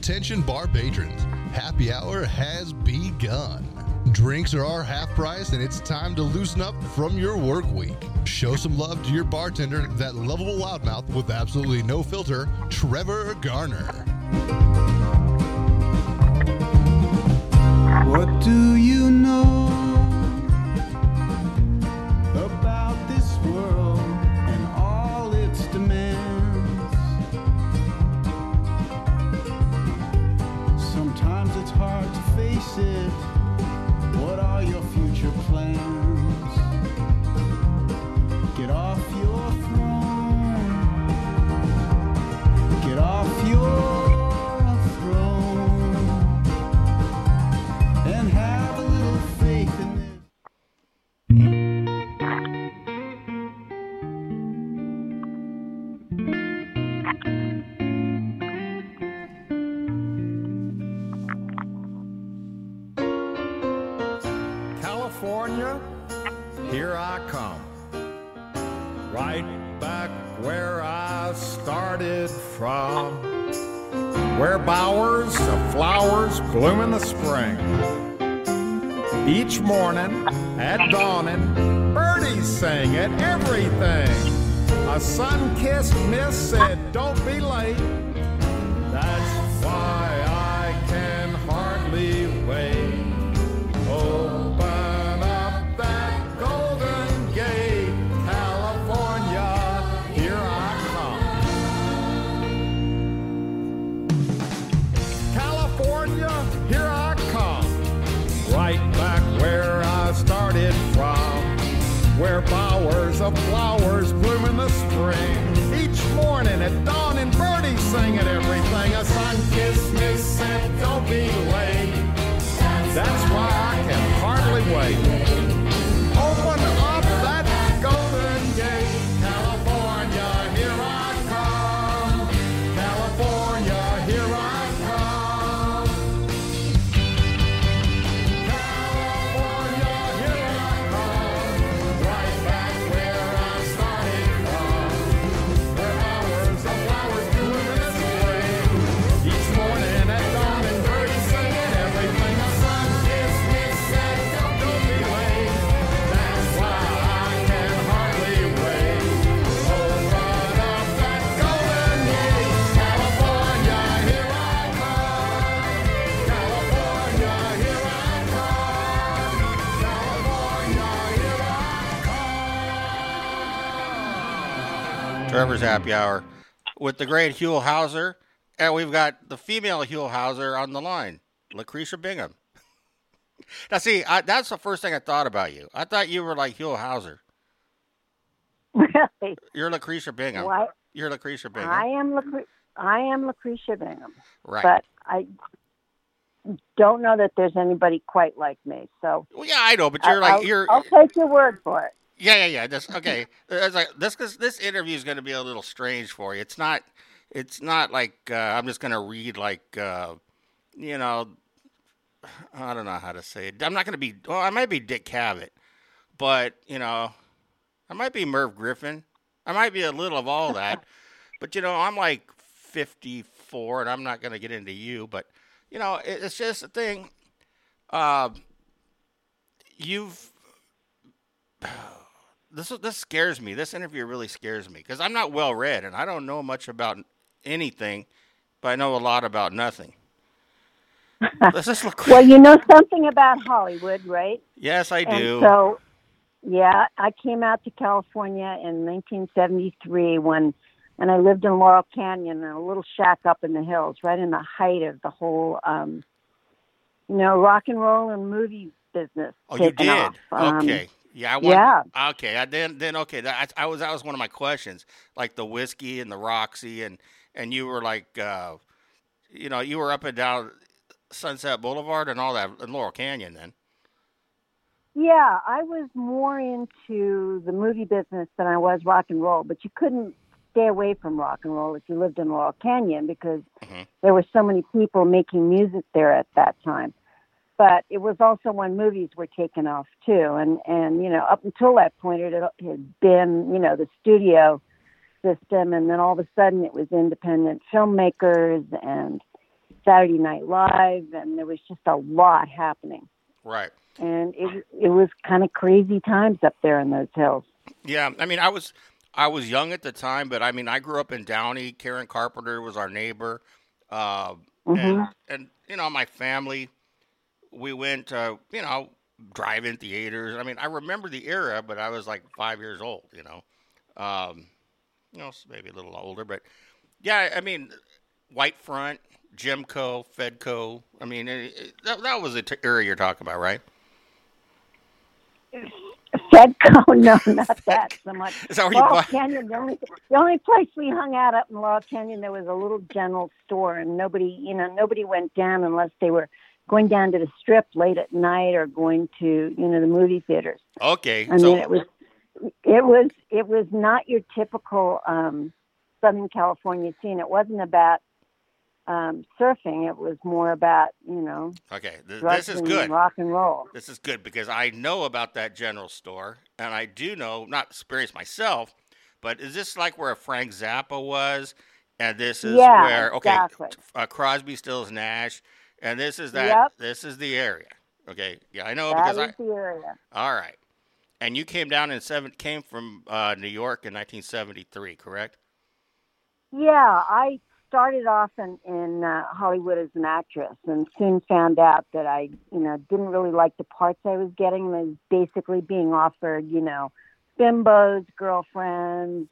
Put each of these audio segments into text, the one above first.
Attention bar patrons, happy hour has begun. Drinks are our half price, and it's time to loosen up from your work week. Show some love to your bartender, that lovable loudmouth with absolutely no filter, Trevor Garner. What do you know Trevor's mm-hmm. Happy Hour with the great Huell Howser. And we've got the female Huell Howser on the line, Lucretia Bingham. Now, see, I, that's the first thing I thought about you. I thought you were like Huell Howser. Really? You're Lucretia Bingham. Why? You're Lucretia Bingham. I am Lucre- I am Lucretia Bingham, right. but I don't know that there's anybody quite like me. So well, yeah, I know, but you're I- like I'll, you're. I'll take your word for it. Yeah, yeah, yeah. This okay. It's like this. This, this interview is going to be a little strange for you. It's not. It's not like uh, I'm just going to read like uh, you know. I don't know how to say it. I'm not going to be. Well, I might be Dick Cavett, but you know, I might be Merv Griffin. I might be a little of all that, but you know, I'm like 54, and I'm not going to get into you. But you know, it, it's just a thing. Uh, you've this this scares me. This interview really scares me because I'm not well read and I don't know much about anything, but I know a lot about nothing. This look. Well, you know something about Hollywood, right? yes, I and do. so, yeah, I came out to California in 1973 when, and I lived in Laurel Canyon in a little shack up in the hills, right in the height of the whole, um, you know, rock and roll and movie business. oh, you did. off. Um, okay. Yeah, I want, yeah. Okay, I then then okay. That, I was that was one of my questions, like the whiskey and the Roxy, and and you were like, uh, you know, you were up and down Sunset Boulevard and all that in Laurel Canyon. Then Yeah, I was more into the movie business than I was rock and roll, but you couldn't stay away from rock and roll if you lived in Laurel Canyon because Mhm. there were so many people making music there at that time. But it was also when movies were taken off too, and and you know up until that point it had been you know the studio system, and then all of a sudden it was independent filmmakers and Saturday Night Live, and there was just a lot happening. Right. And it it was kind of crazy times up there in those hills. Yeah, I mean, I was I was young at the time, but I mean, I grew up in Downey. Karen Carpenter was our neighbor, uh, and Mhm. and you know, my family, we went to you know drive-in theaters. I mean, I remember the era, but I was like five years old. You know, um, you know, maybe a little older, but yeah, I mean, White Front, Gemco, Fedco. I mean, it, it, that, that was the t- era you're talking about, right? Fedco, no, not that so much. Is that where you Laurel buy? Canyon, the only, the only place we hung out up in Laurel Canyon, there was a little general store, and nobody, you know, nobody went down unless they were going down to the strip late at night or going to, you know, the movie theaters. Okay, I so mean, it was, it was, it was not your typical um, Southern California scene. It wasn't about um, surfing. It was more about, you know, okay, th- this is good. rock and roll. This is good because I know about that general store, and I do know, not experience myself, but is this like where Frank Zappa was? And this is Yeah, where okay, exactly. uh, Crosby, Stills, Nash, and this is that. Yep. This is the area. Okay, yeah, I know That because was I. the area. All right, and you came down in seven, came from uh, New York in 1973, correct? Yeah, I started off in, in uh, Hollywood as an actress and soon found out that I, you know, didn't really like the parts I was getting. and I was basically being offered, you know, bimbos, girlfriends,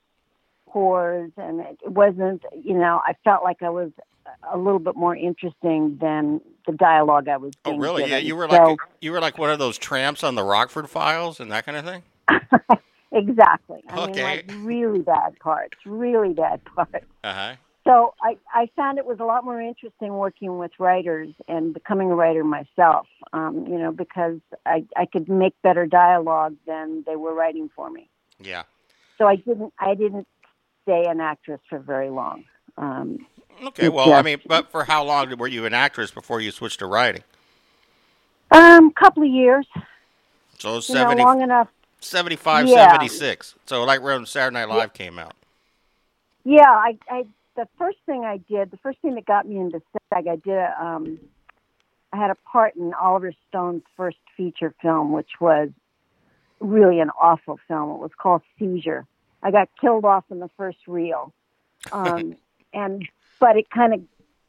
whores, and it wasn't, you know, I felt like I was a little bit more interesting than the dialogue I was. Oh, really? Yeah, you were So- like you were like one of those tramps on the Rockford Files and that kind of thing. exactly. I mean, Okay. like really bad parts, really bad parts. Uh huh. So I, I found it was a lot more interesting working with writers and becoming a writer myself, um, you know, because I, I could make better dialogue than they were writing for me. Yeah. So I didn't I didn't stay an actress for very long. Um, Okay. Well, I mean, but for how long were you an actress before you switched to writing? um, couple of years, So you 70, know, long enough. 75, Yeah. 76. So like when Saturday Night Live came out. Yeah, I, I the first thing I did, the first thing that got me into SAG, I did a, um, I had a part in Oliver Stone's first feature film, which was really an awful film. It was called Seizure. I got killed off in the first reel, um, and but it kind of,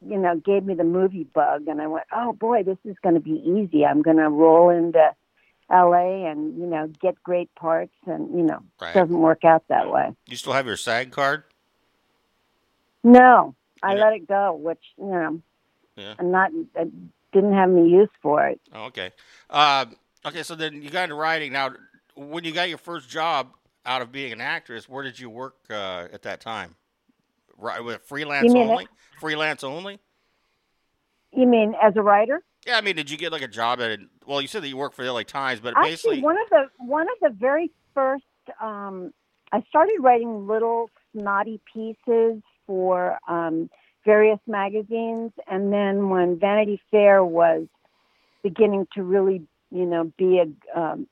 you know, gave me the movie bug, and I went, oh boy, this is going to be easy. I'm going to roll into L.A. and you know get great parts, and you know, Right. it doesn't work out that way. You still have your SAG card? No, I Yeah. let it go, which you know, Yeah. I'm not. I didn't have any use for it. Oh, okay. Uh, okay, so then you got into writing. Now, when you got your first job out of being an actress, where did you work uh, at that time? Right, with freelance only? Freelance only? You mean as a writer? Yeah, I mean, did you get like a job at? Well, you said that you worked for the LA Times, but Actually, basically, one of the one of the very first, um, I started writing little snotty pieces for um, various magazines, and then when Vanity Fair was beginning to really, you know, be a um,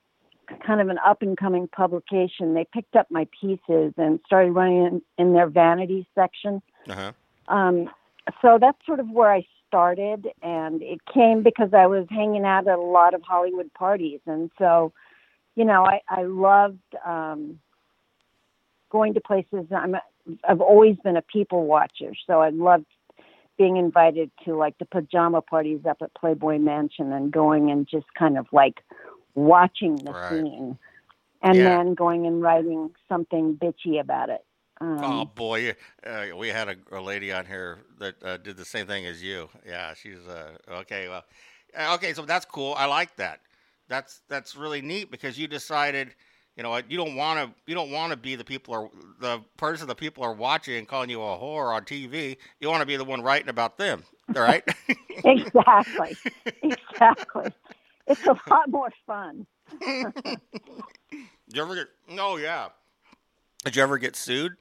kind of an up and coming publication, they picked up my pieces and started running in, in their vanity section. uh-huh. Um, so that's sort of where I started, and it came because I was hanging out at a lot of Hollywood parties, and so, you know, I I loved um, going to places. I'm a, I've always been a people watcher, so I loved being invited to like the pajama parties up at Playboy Mansion and going and just kind of like watching the Right. scene, and Yeah. then going and writing something bitchy about it. Um, Oh boy, uh, we had a, a lady on here that uh, did the same thing as you. Yeah, she's uh, okay. Well, uh, okay, so that's cool. I like that. That's that's really neat because you decided, you know, you don't want to you don't want to be the people are the person the people are watching and calling you a whore on TV. You want to be the one writing about them, all right? exactly exactly it's a lot more fun Did you ever get? No, yeah. Did you ever get sued?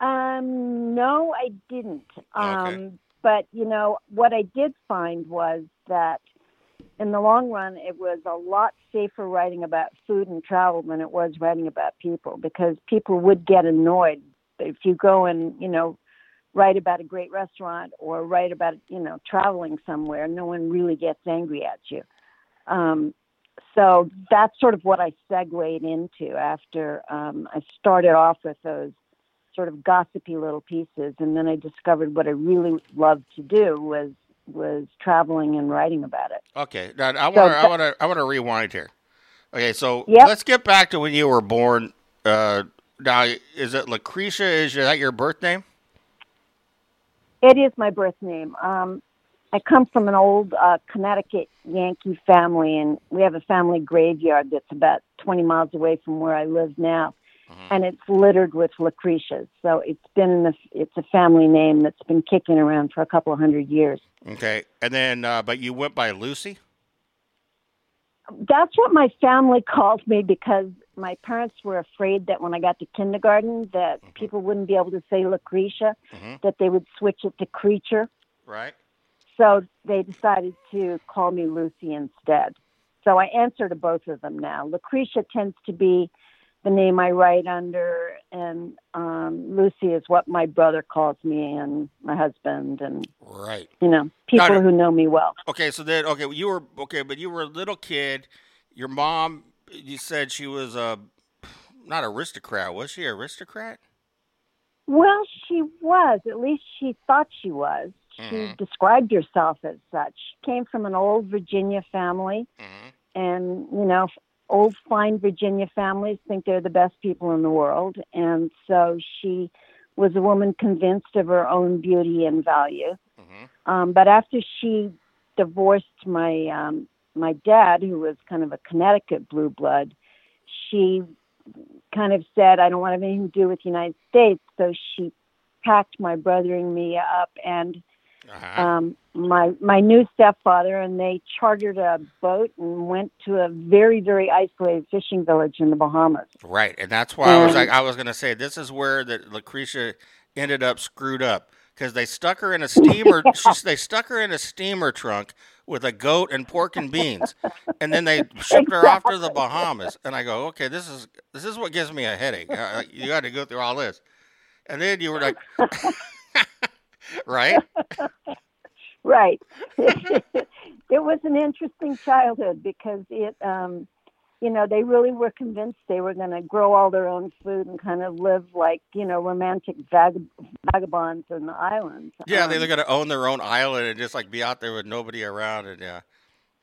um no i didn't um Okay. but you know what i did find was that in the long run it was a lot safer writing about food and travel than it was writing about people because people would get annoyed if you go and you know write about a great restaurant or write about you know traveling somewhere. No one really gets angry at you. Um, so that's sort of what I segued into after um, I started off with those sort of gossipy little pieces, and then I discovered what I really loved to do was was traveling and writing about it. Okay, now I want So to I want to I want to rewind here. Okay, so Yep. let's get back to when you were born. Uh, now, is it Lucretia? Is that your birth name? It is my birth name. Um, I come from an old uh, Connecticut Yankee family, and we have a family graveyard that's about 20 miles away from where I live now, and it's littered with Lucretias. So it's been in the, it's a family name that's been kicking around for a couple of hundred years. Okay, and then uh, but you went by Lucy. That's what my family called me because my parents were afraid that when I got to kindergarten that people wouldn't be able to say Lucretia, Mhm. that they would switch it to creature. Right. So they decided to call me Lucy instead. So I answer to both of them now. Lucretia tends to be the name I write under, and um, Lucy is what my brother calls me, and my husband, and Right. you know people who know me well. Okay, so then okay, you were okay, but you were a little kid. Your mom, you said she was a not aristocrat. Was she aristocrat? Well, she was. At least she thought she was. She Mhm. described herself as such. She came from an old Virginia family, hmm and you know, old fine Virginia families think they're the best people in the world, and so she was a woman convinced of her own beauty and value. hmm Um, but after she divorced my um, my dad, who was kind of a Connecticut blue blood, she kind of said, "I don't want to have anything to do with the United States." So she packed my brother and me up, and Uh-huh. um, my my new stepfather, and they chartered a boat and went to a very very isolated fishing village in the Bahamas. Right, and that's why I was like, I was gonna say this is where that Lucretia ended up screwed up because they stuck her in a steamer. she's, they stuck her in a steamer trunk with a goat and pork and beans, and then they shipped her off to the Bahamas. And I go, okay, this is this is what gives me a headache. Uh, you got to go through all this, and then you were like, right? Right. it was an interesting childhood because it, um, you know, they really were convinced they were going to grow all their own food and kind of live like, you know, romantic vag- vagabonds in the islands. Yeah, they Um, they're gonna own their own island and just like be out there with nobody around, and yeah,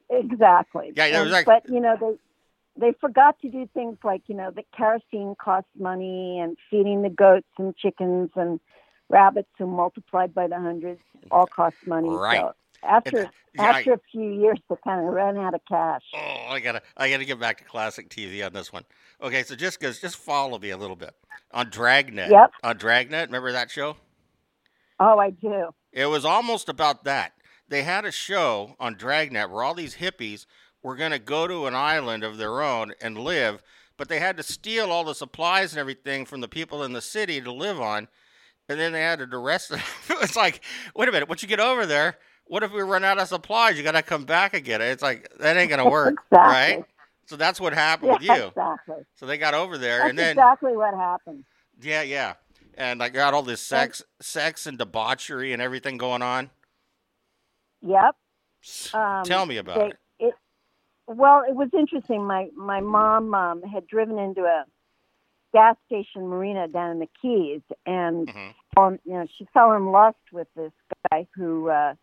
Exactly. Yeah, yeah, it was like- but you know they they forgot to do things like you know the kerosene costs money and feeding the goats and chickens and rabbits who multiplied by the hundreds all cost money. Right. So after And- uh, yeah, after a few years, they kind of ran out of cash. Oh, I gotta, I gotta get back to classic TV on this one. Okay, so just just follow me a little bit on Dragnet. Yep. On Dragnet, remember that show? Oh, I do. It was almost about that. They had a show on Dragnet where all these hippies were gonna go to an island of their own and live, but they had to steal all the supplies and everything from the people in the city to live on, and then they had to arrest them. it's like, wait a minute, once you get over there. What if we run out of supplies? You got to come back again. It's like that ain't gonna work, Exactly. right? So that's what happened with you. exactly. So they got over there, That's and then exactly what happened. yeah, yeah, and I got all this sex, sex and debauchery and everything going on. Yep. Um, Tell me about they- it. it. Well, it was interesting. My my mom um, had driven into a gas station marina down in the Keys, and Mhm. um, you know she fell in lust with this guy who uh,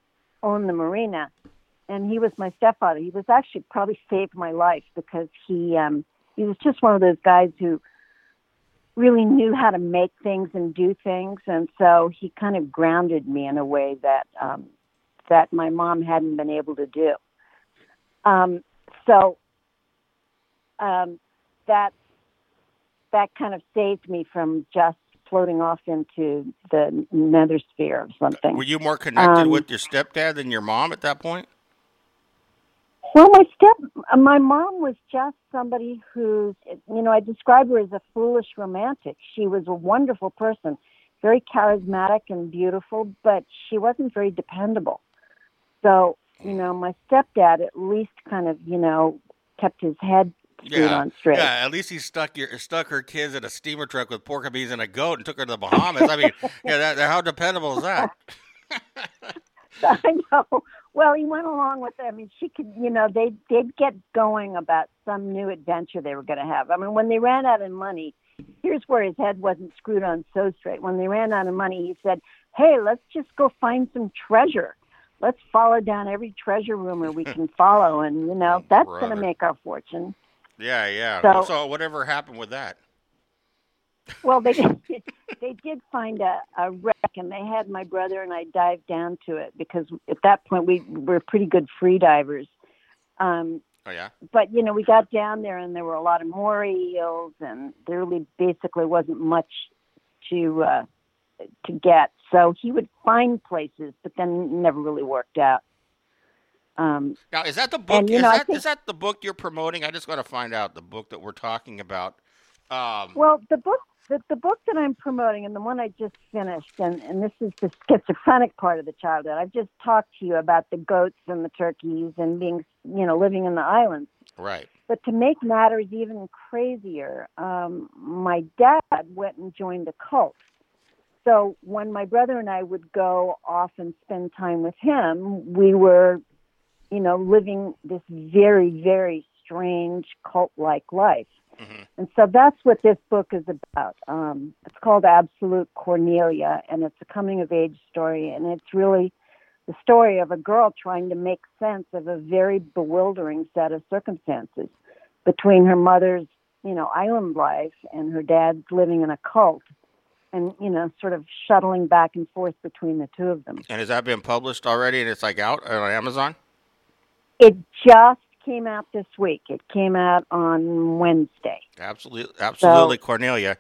owned the marina, and he was my stepfather. He was actually probably saved my life because he um, he was just one of those guys who really knew how to make things and do things, and so he kind of grounded me in a way that um, that my mom hadn't been able to do. Um, so um, that that kind of saved me from just floating off into the nether sphere of something. Were you more connected um, with your stepdad than your mom at that point? Well, my step, my mom was just somebody who's, you know, I describe her as a foolish romantic. She was a wonderful person, very charismatic and beautiful, but she wasn't very dependable. So, you know, my stepdad at least kind of, you know, kept his head yeah, yeah. At least he stuck your stuck her kids in a steamer truck with pork beans and a goat and took her to the Bahamas. I mean, yeah, that, that- how dependable is that? I know. Well, he went along with it. I mean, she could, you know, they they'd get going about some new adventure they were going to have. I mean, when they ran out of money, here's where his head wasn't screwed on so straight. When they ran out of money, he said, "Hey, let's just go find some treasure. Let's follow down every treasure rumor we can follow, and you know, that's going to make our fortune." Yeah, yeah. So- So, whatever happened with that? Well, they did, they did find a, a wreck, and they had my brother and I dive down to it because at that point we were pretty good free divers. Um, Oh yeah. but you know, we got down there, and there were a lot of moray eels, and there really basically wasn't much to uh, to get. So he would find places, but then never really worked out. Um, Now, is that the book? And, is, know, that, think- is that the book you're promoting? I just got to find out the book that we're talking about. Um, Well, the book the, the book that I'm promoting and the one I just finished, and, and this is the schizophrenic part of the childhood. I've just talked to you about the goats and the turkeys and being, you know, living in the islands. right. But to make matters even crazier, um, my dad went and joined a cult. So when my brother and I would go off and spend time with him, we were, you know, living this very, very strange cult like life. Mhm. And so that's what this book is about. Um, it's called Absolute Cornelia, and it's a coming of age story. And it's really the story of a girl trying to make sense of a very bewildering set of circumstances between her mother's, you know, island life and her dad's living in a cult and, you know, sort of shuttling back and forth between the two of them. And has that been published already? And it's like out on Amazon. It just came out this week. It came out on Wednesday. Absolutely, absolutely, Cornelia.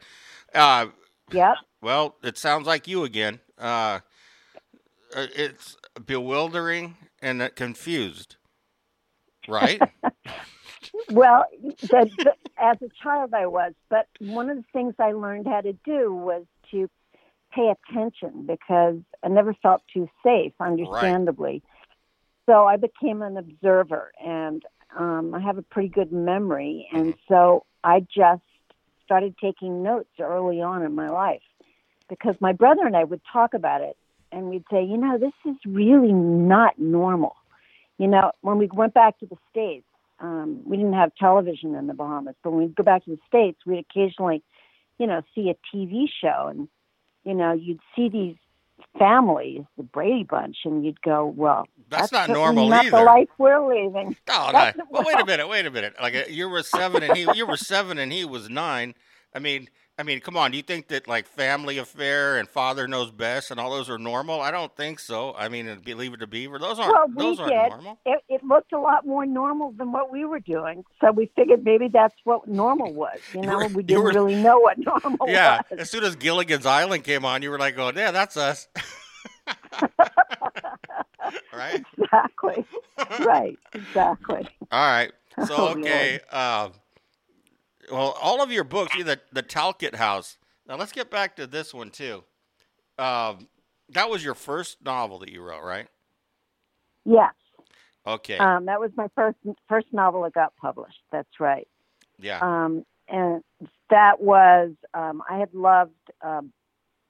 Uh, Yep. well, it sounds like you again. Uh, uh, it's bewildering and uh, confused, right? Well, the, the, as a child, I was, but one of the things I learned how to do was to pay attention because I never felt too safe, understandably. So I became an observer, and um, I have a pretty good memory, and so I just started taking notes early on in my life because my brother and I would talk about it, and we'd say, you know, this is really not normal. You know, when we went back to the states um, we didn't have television in the Bahamas, but when we'd go back to the States, we'd occasionally, you know, see a TV show and, you know, you'd see these families, the Brady Bunch, and you'd go, well, That's, not certainly normal not either. the life we're living. No, no. Well, wait a minute. Wait a minute. Like uh, you were seven and he, you were seven and he was nine. I mean, I mean, come on. Do you think that like family affair and father knows best and all those are normal? I don't think so. I mean, and believe it to Beaver, those aren't Well, we those aren't normal. It, it looked a lot more normal than what we were doing, so we figured maybe that's what normal was. You know, were- we didn't were- really know what normal Yeah. was. Yeah, as soon as Gilligan's Island came on, you were like, "Oh, yeah, that's us." right. Exactly. right. Exactly. All right. Oh, so Oh, okay. Well, all of your books, the the Talcott House. Now let's get back to this one too. Um, that was your first novel that you wrote, right? Yes. Okay. Um, that was my first first novel that got published. That's right. yeah. Um, and that was um, I had loved um,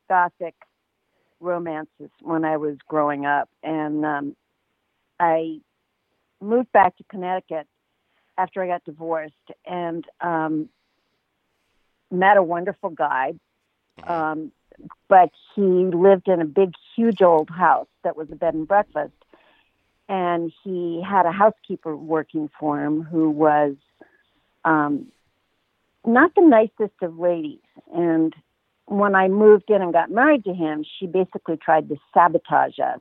gothic romances when I was growing up, and um, I moved back to Connecticut after I got divorced, and um, met a wonderful guy. Mhm. Um, but he lived in a big, huge old house that was a bed and breakfast and he had a housekeeper working for him who was um, not the nicest of ladies. And when I moved in and got married to him, she basically tried to sabotage us.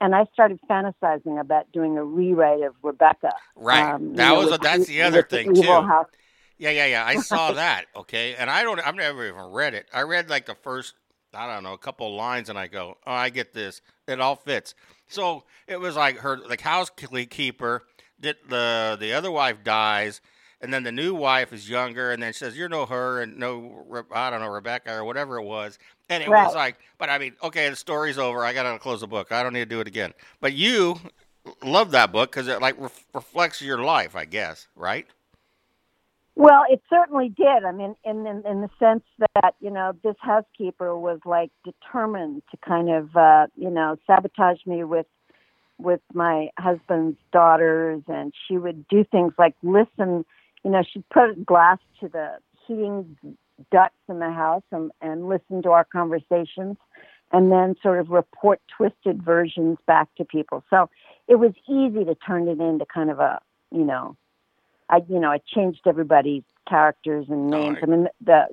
And I started fantasizing about doing a rewrite of Rebecca. right. um, that know, was with that's the- the other thing evil too. house. Yeah, yeah, yeah. I saw that. Okay, and I don't. I've never even read it. I read like the first, I don't know, a couple lines, and I go, "Oh, I get this. It all fits." So it was like her, like housekeeper. Did the the other wife dies, and then the new wife is younger, and then she says, "You're no her, and no, I don't know, Rebecca or whatever it was." And it was like, but I mean, okay, the story's over. I gotta close the book. I don't need to do it again. But you love that book because it like ref- reflects your life, I guess, right? Well, it certainly did. I mean, in, in in the sense that you know this housekeeper was like determined to kind of uh, you know sabotage me with with my husband's daughters, and she would do things like listen. You know, she'd put glass to the heating ducts in the house and and listen to our conversations, and then sort of report twisted versions back to people. So it was easy to turn it into kind of a you know I, you know, I changed everybody's characters and names. Right. I mean, the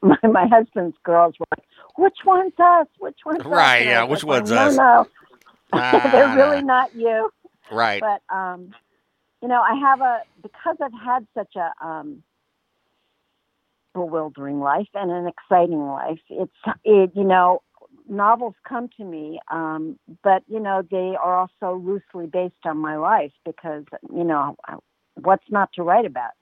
my, my husband's girls were like, "Which one's us? Which one's us?" Right, And yeah, which one's no, us?" No, Ah, they're really not you. right. But um, you know, I have a because I've had such a um bewildering life and an exciting life. It's it, you know, novels come to me, um, but you know, they are also loosely based on my life because you know, what's not to write about?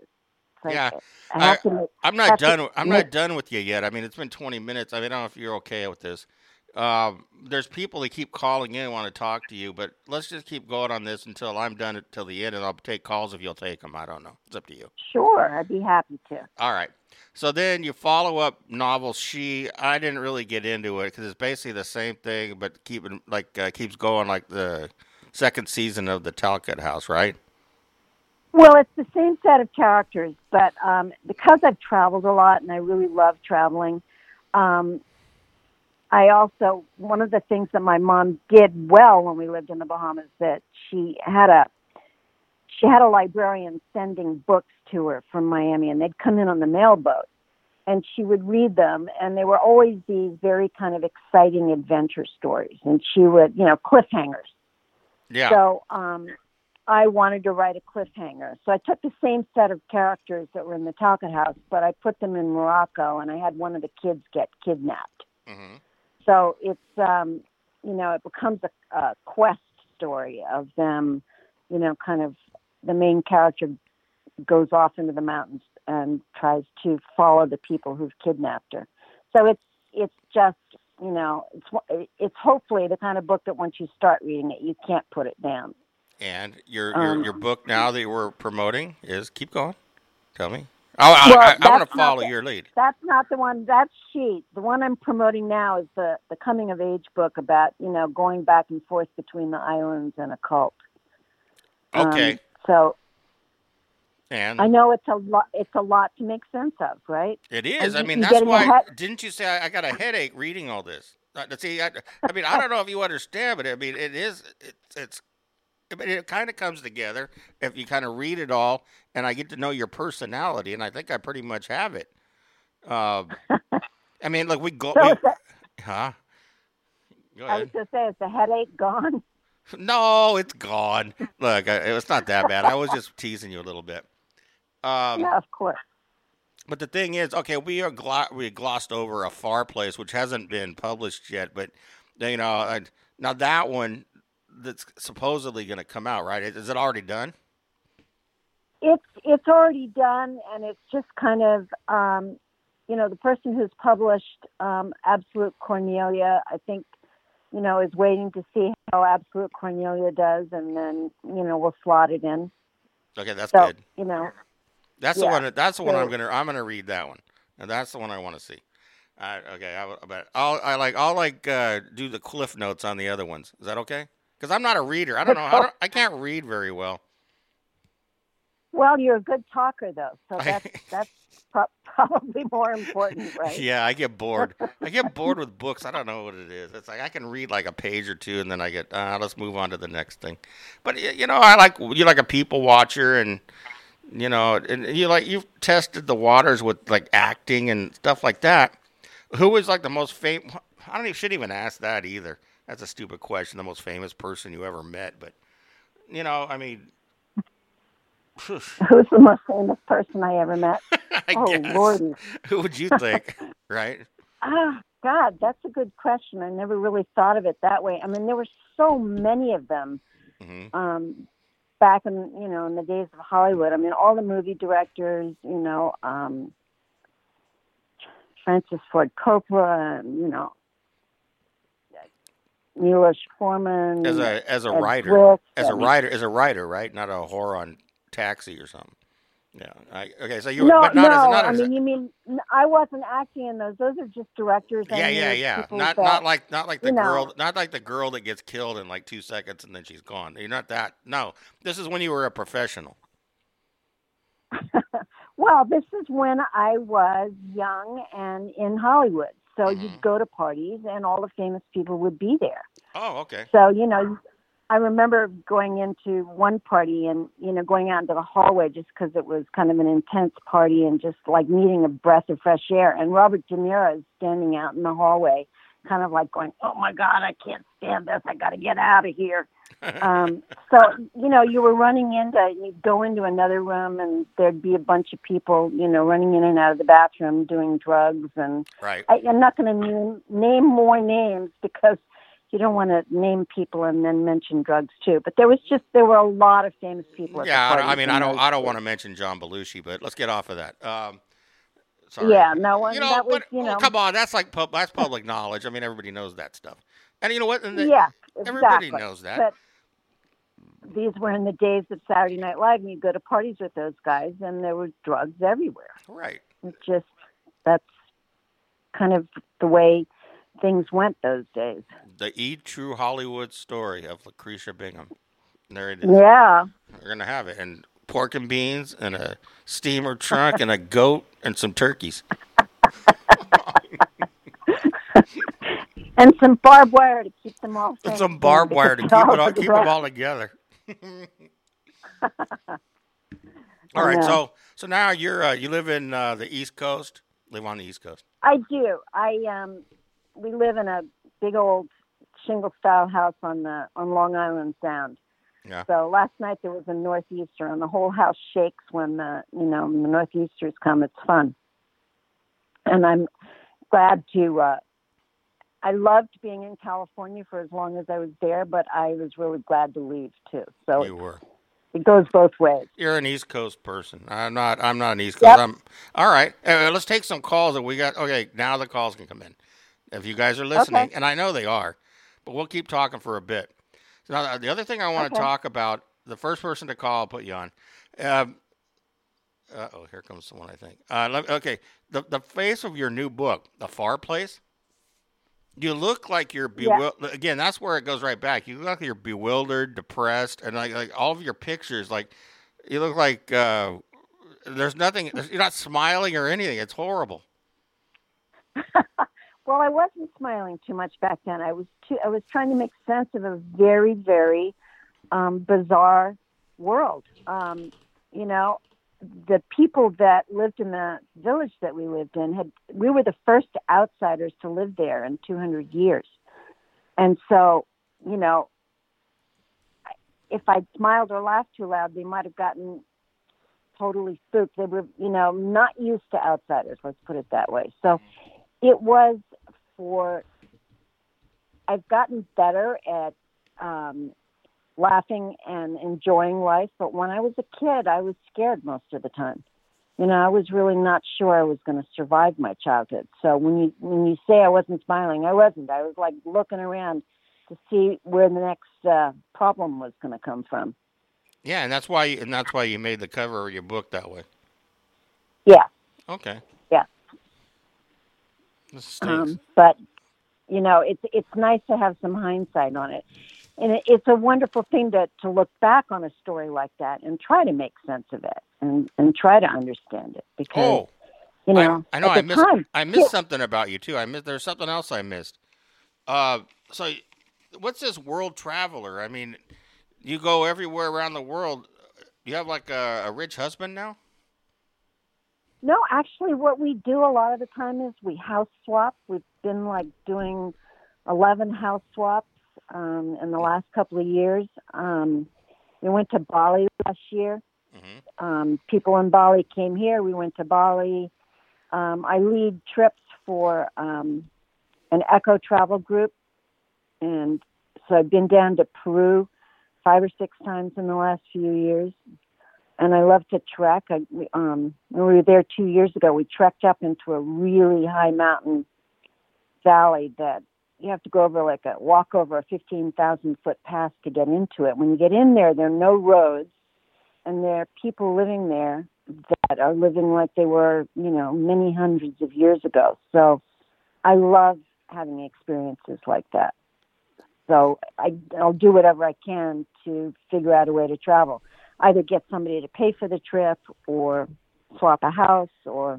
Like, Yeah. I, I'm not have to done. I'm not done with you yet. I mean, it's been 20 minutes. I mean, I don't know if you're okay with this. Um, there's people that keep calling in and want to talk to you, but let's just keep going on this until I'm done it till the end, and I'll take calls if you'll take them. I don't know. It's up to you. Sure, I'd be happy to. All right. So then you follow up novel. She, I didn't really get into it because it's basically the same thing, but keeping like uh, keeps going like the second season of the Talcott House, right? Well, it's the same set of characters, but um, because I've traveled a lot and I really love traveling, um, I also one of the things that my mom did well when we lived in the Bahamas that she had a she had a librarian sending books to her from Miami, and they'd come in on the mailboat, and she would read them, and they were always these very kind of exciting adventure stories, and she would you know cliffhangers. Yeah. So um, I wanted to write a cliffhanger. So I took the same set of characters that were in the Talcott House, but I put them in Morocco, and I had one of the kids get kidnapped. hmm So it's um, you know it becomes a, a quest story of them, you know, kind of the main character goes off into the mountains and tries to follow the people who've kidnapped her. So it's it's just you know it's it's hopefully the kind of book that once you start reading it you can't put it down. And your Um, your your book now that we're promoting is keep going. Tell me. I, Well, I, I want to follow the- your lead. That's not the one. That's she. The one I'm promoting now is the the coming of age book about you know going back and forth between the islands and a cult. Um, Okay. so and I know it's a lot. It's a lot to make sense of, right? it is. I mean, that's why. ahead- Didn't you say I, I got a headache reading all this? Uh, see, I, I mean, I don't know if you understand, but I mean, it is. It's. it's but it kind of comes together if you kind of read it all, and I get to know your personality, and I think I pretty much have it. Uh, I mean, like we go, So we, that, huh? Go I was ahead. going to say, is the headache gone? No, it's gone. Look, I, was not that bad. I was just teasing you a little bit. Um, yeah, of course. But the thing is, okay, we are glo- we glossed over a far place which hasn't been published yet, but you know, I, now that one that's supposedly going to come out, right? Is it already done? It's it's already done, and it's just kind of um, you know the person who's published um, Absolute Cornelia. I think you know is waiting to see how Absolute Cornelia does, and then you know we'll slot it in. Okay, that's So good. you know, That's yeah, the one. That's the one so- I'm gonna. I'm gonna read that one, and that's the one I want to see. Uh, okay, I, but I'll I like I'll like uh, do the cliff notes on the other ones. Is that okay? Because I'm not a reader. I don't know. I, don't, I can't read very well. well, you're a good talker though, so that's that's pro- probably more important, right? Yeah, I get bored. I get bored with books. I don't know what it is. It's like I can read like a page or two, and then I get, uh, let's move on to the next thing. But you know, I like you're like a people watcher, and you know, and you like you've tested the waters with like acting and stuff like that. Who was like the most famous? I don't even shouldn't even ask that either. That's a stupid question. The most famous person you ever met, but you know, I mean. Who's the most famous person I ever met? I oh guess. Lordy. Who would you think? right? Ah, God, that's a good question. I never really thought of it that way. I mean, there were so many of them hmm um, back in you know in the days of Hollywood. I mean, all the movie directors, you know, um, Francis Ford Coppola, and, you know, Milos Forman. As a as a writer, Wood, as a writer, as a writer, right? Not a whore on taxi or something. Yeah. I, okay. So you were, no, but not no. as not I as mean, you mean I wasn't acting in those. Those are just directors. yeah, and yeah, yeah. Not that- not like not like the you know. girl, not like the girl that gets killed in like two seconds and then she's gone. You're not that. No, this is when you were a professional. Well, this is when I was young and in Hollywood. So Mhm. you'd go to parties and all the famous people would be there. Oh, okay. So, you know, I remember going into one party and, you know, going out into the hallway just because it was kind of an intense party and just like needing a breath of fresh air. And Robert De Niro is standing out in the hallway, kind of like going, oh my God, I can't stand this. I got to get out of here. um, so, you know, you were running into, you'd go into another room and there'd be a bunch of people, you know, running in and out of the bathroom doing drugs. And right. I, I'm not going to name, name more names because you don't want to name people and then mention drugs too. But there was just, there were a lot of famous people. At Yeah, the I, I mean, I don't, I don't want to mention John Belushi, but let's get off of that. Um, sorry. Yeah, no, one. you know, that was, but you oh, know, come on, that's like pub, that's public knowledge. I mean, everybody knows that stuff. And you know what? And the- yeah, everybody exactly. knows that. But these were in the days of Saturday Night Live, and you go to parties with those guys, and there were drugs everywhere. right. It's just that's kind of the way things went those days. The E True Hollywood story of Lucretia Bingham. There it is. Yeah, We're gonna have it, and pork and beans, and a steamer trunk, and a goat, and some turkeys. and some barbed wire to keep them all. And some barbed wire to keep it all, keep the them all together. all right, so so now you're uh, you live in uh, the East Coast. Live on the East Coast. I do. I um, we live in a big old shingle style house on the on Long Island Sound. Yeah. So last night there was a northeaster, and the whole house shakes when the you know when the northeasters come. It's fun, and I'm glad to. Uh, I loved being in California for as long as I was there, but I was really glad to leave too. So You were. it goes both ways. You're an East Coast person. I'm not. I'm not an East Coast. Yep. I'm all right. Uh, let's take some calls. And we got okay. Now the calls can come in. If you guys are listening, Okay. and I know they are, but we'll keep talking for a bit. So now the other thing I want to talk about. The first person to call, I'll put you on. Um, uh oh, here comes someone. I think. Uh, let, okay, the the face of your new book, The Far Place. You look like you're Yeah. Again, that's where it goes right back. You look like you're bewildered, depressed, and like like all of your pictures, like you look like uh, there's nothing. You're not smiling or anything. It's horrible. Well, I wasn't smiling too much back then. I was too, I was trying to make sense of a very, very um, bizarre world. Um, you know, the people that lived in the village that we lived in had we were the first outsiders to live there in 200 years, and so you know, if I smiled or laughed too loud, they might have gotten totally spooked. They were, you know, not used to outsiders. Let's put it that way. So it was for I've gotten better at um, laughing and enjoying life, but when I was a kid, I was scared most of the time. You know, I was really not sure I was going to survive my childhood. So when you when you say I wasn't smiling, I wasn't. I was like looking around to see where the next uh, problem was going to come from. Yeah, and that's why and that's why you made the cover of your book that way. Yeah. Okay. Yeah. Um, but you know, it's it's nice to have some hindsight on it, and it, it's a wonderful thing to to look back on a story like that and try to make sense of it and and try to understand it because oh, you know I, I know I missed time, I missed something about you too. I missed there's something else I missed. Uh, so what's this world traveler? I mean, you go everywhere around the world. You have like a, a rich husband now? No, actually, what we do a lot of the time is we house swap. We've been like doing 11 house swaps um, in the last couple of years. Um, we went to Bali last year. hmm Um, people in Bali came here. We went to Bali. Um, I lead trips for um, an eco travel group. And so I've been down to Peru five or six times in the last few years and I love to trek. I, we, um, when we were there two years ago, we trekked up into a really high mountain valley that you have to go over like a walk over a 15,000 foot pass to get into it. When you get in there, there are no roads and there are people living there that are living like they were, you know, many hundreds of years ago. So I love having experiences like that. So I, I'll do whatever I can to figure out a way to travel. Either get somebody to pay for the trip or swap a house or,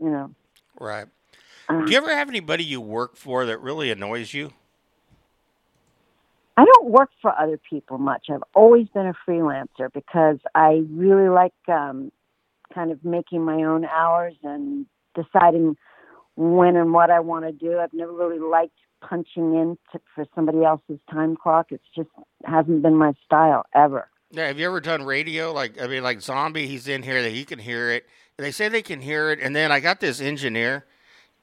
you know. Right. Um, Do you ever have anybody you work for that really annoys you? I don't work for other people much. I've always been a freelancer because I really like um, kind of making my own hours and deciding when and what I want to do. I've never really liked punching in to, for somebody else's time clock. It's just hasn't been my style ever. Yeah, have you ever done radio? Like, I mean, like Zombie, he's in here that he can hear it. They say they can hear it, and then I got this engineer,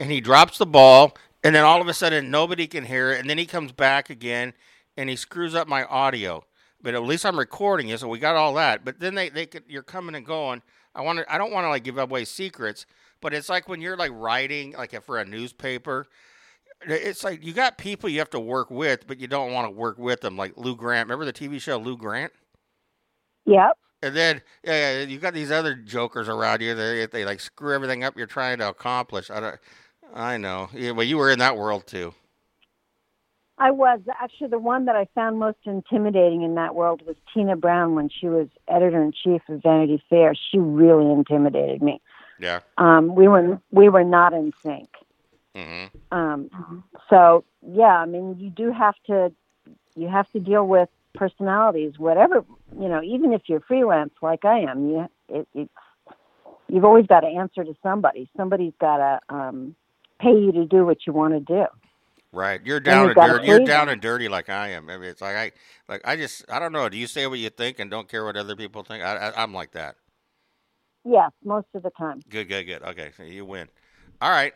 and he drops the ball, and then all of a sudden nobody can hear it, and then he comes back again, and he screws up my audio. But at least I'm recording it, so we got all that. But then they, they could, you're coming and going. I want to, I don't want to like give away secrets, but it's like when you're like writing, like for a newspaper. It's like you got people you have to work with, but you don't want to work with them. Like Lou Grant. Remember the TV show Lou Grant? Yep. And then yeah, you got these other jokers around you. They they like screw everything up you're trying to accomplish. I don't. I know. Yeah, well, you were in that world too. I was actually the one that I found most intimidating in that world was Tina Brown when she was editor in chief of Vanity Fair. She really intimidated me. Yeah. Um, we were we were not in sync. hmm Um, so yeah, I mean, you do have to you have to deal with personalities, whatever you know. Even if you're freelance like I am, you it, it's you've always got to answer to somebody. Somebody's got to um, pay you to do what you want to do. Right. You're down you've and dirty. You're down and dirty like I am. I mean, it's like I like I just I don't know. Do you say what you think and don't care what other people think? I, I I'm like that. Yes, most of the time. Good, good, good. Okay, so you win. All right.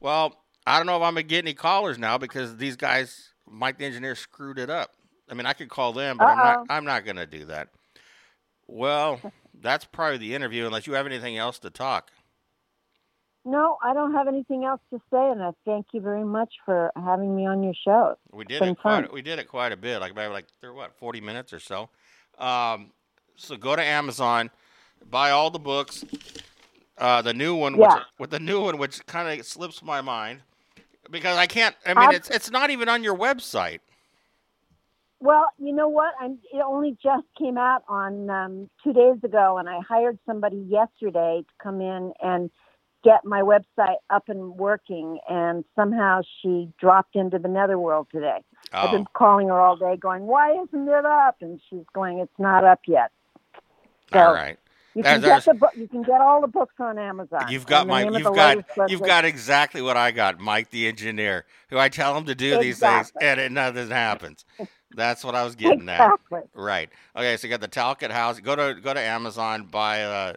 Well, I don't know if I'm gonna get any callers now because these guys, Mike the engineer, screwed it up. I mean, I could call them, but I'm not. I'm not gonna do that. Well, that's probably the interview, unless you have anything else to talk. No, I don't have anything else to say, and I thank you very much for having me on your show. We did it quite. fun. We did it quite a bit. Like maybe like there what forty minutes or so. Um, so go to Amazon, buy all the books. Uh, the new one, which, Yeah. with the new one, which kind of slips my mind because I can't. I mean, Ab- it's it's not even on your website. Well, you know what? I'm, it only just came out on um, two days ago, and I hired somebody yesterday to come in and get my website up and working. And somehow she dropped into the netherworld today. I've Oh, been calling her all day, going, "Why isn't it up?" And she's going, "It's not up yet." So all right. you can get the book. You can get all the books on Amazon. You've got my. You've got. You've got exactly what I got, Mike the engineer, who I tell him to do these things, and it, nothing happens. That's what I was getting at. Right. Okay. So you got the Talcott House. Go to go to Amazon. Buy uh,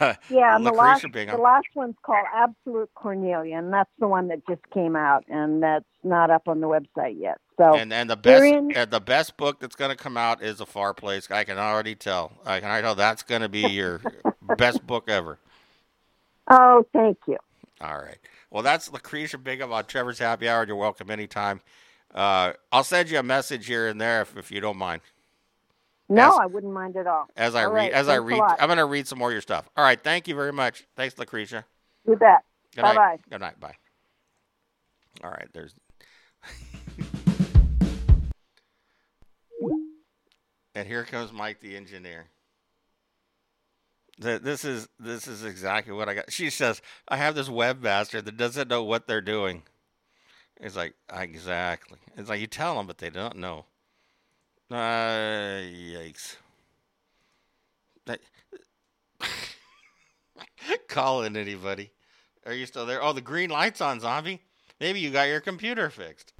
Yeah, and the last, the last one's called Absolute Cornelia, and that's the one that just came out, and that's not up on the website yet. So And and the best Herein- and the best book that's going to come out is A Far Place. I can already tell. I can already tell that's going to be your best book ever. Oh, thank you. All right. Well, that's Lucretia Bingham on Trevor's Happy Hour. You're welcome anytime. Uh, I'll send you a message here and there if, if you don't mind. No, As- I wouldn't mind at all. As I All read, right, as I read. I'm going to read some more of your stuff. All right. Thank you very much. Thanks, Lucretia. You bet. Good Bye night. bye. Good night. Bye. All right. There's. and here comes Mike the engineer. Th- This is this is exactly what I got. She says, "I have this webmaster that doesn't know what they're doing." It's like exactly. It's like you tell them, but they don't know. Uh, yikes. That- Calling anybody? Are you still there? Oh, the green light's on, zombie. Maybe you got your computer fixed.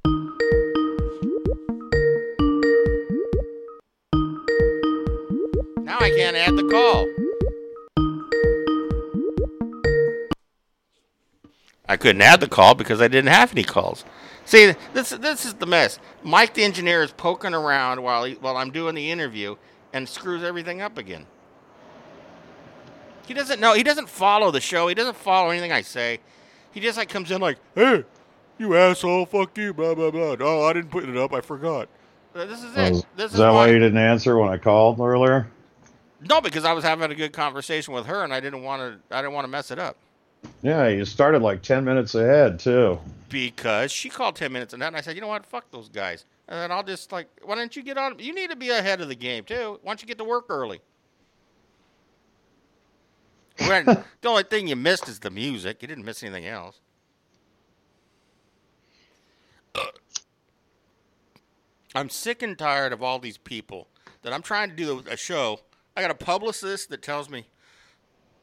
Now I can't add the call. I couldn't add the call because I didn't have any calls. See, this this is the mess. Mike the engineer is poking around while he, while I'm doing the interview and screws everything up again. He doesn't know. He doesn't follow the show. He doesn't follow anything I say. He just like comes in like, "Hey, you asshole, fuck you, blah blah blah." Oh, I didn't put it up. I forgot. Uh, This is it. Is, This is that why you didn't answer when I called earlier? No, because I was having a good conversation with her, and I didn't want to. I didn't want to mess it up Yeah, you started like 10 minutes ahead, too. because she called ten minutes and and I said, you know what, fuck those guys, and then I'll just like, why don't you get on? You need to be ahead of the game too. Why don't you get to work early? The only thing you missed is the music. You didn't miss anything else. I'm sick and tired of all these people that I'm trying to do a show. I got a publicist that tells me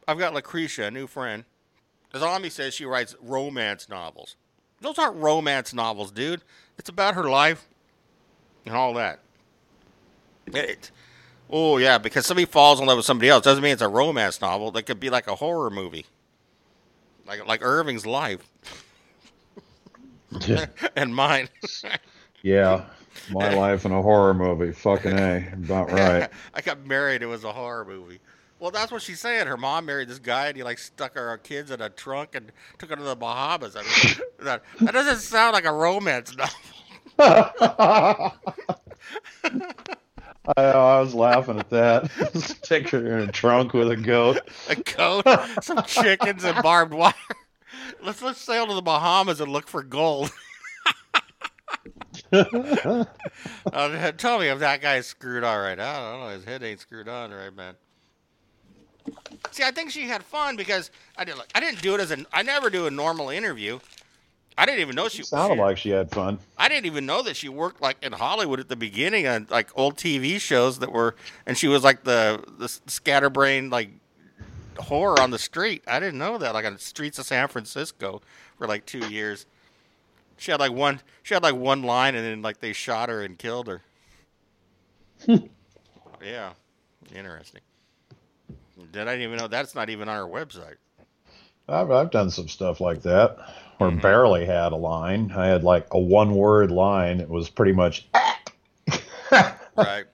I've got Lucretia, a new friend. Zombie says she writes romance novels. Those aren't romance novels, dude. It's about her life and all that. It, oh yeah, because somebody falls in love with somebody else doesn't mean it's a romance novel. That could be like a horror movie, like like Irving's life and mine. yeah, my life in a horror movie. Fucking A. About right. I got married. It was a horror movie. Well, that's what she's saying. Her mom married this guy, and he like stuck her kids in a trunk and took her to the Bahamas. I mean, that, that doesn't sound like a romance novel. I, I was laughing at that. Stick her in a trunk with a goat. A coat, some chickens, and barbed wire. Let's let's sail to the Bahamas and look for gold. uh, tell me if that guy's screwed all right. I don't know. His head ain't screwed on right, man. See, I think she had fun because I didn't. I didn't do it as an. I never do a normal interview. I didn't even know she Sounded she- like she had fun. I didn't even know that she worked like in Hollywood at the beginning on like old TV shows that were, and she was like the the scatterbrain like horror on the street. I didn't know that like on the streets of San Francisco for like two years. She had like one. She had like one line, and then like they shot her and killed her. yeah, interesting. Did I didn't even know that's not even on our website? I've, I've done some stuff like that or Mhm. barely had a line. I had like a one word line. It was pretty much. right.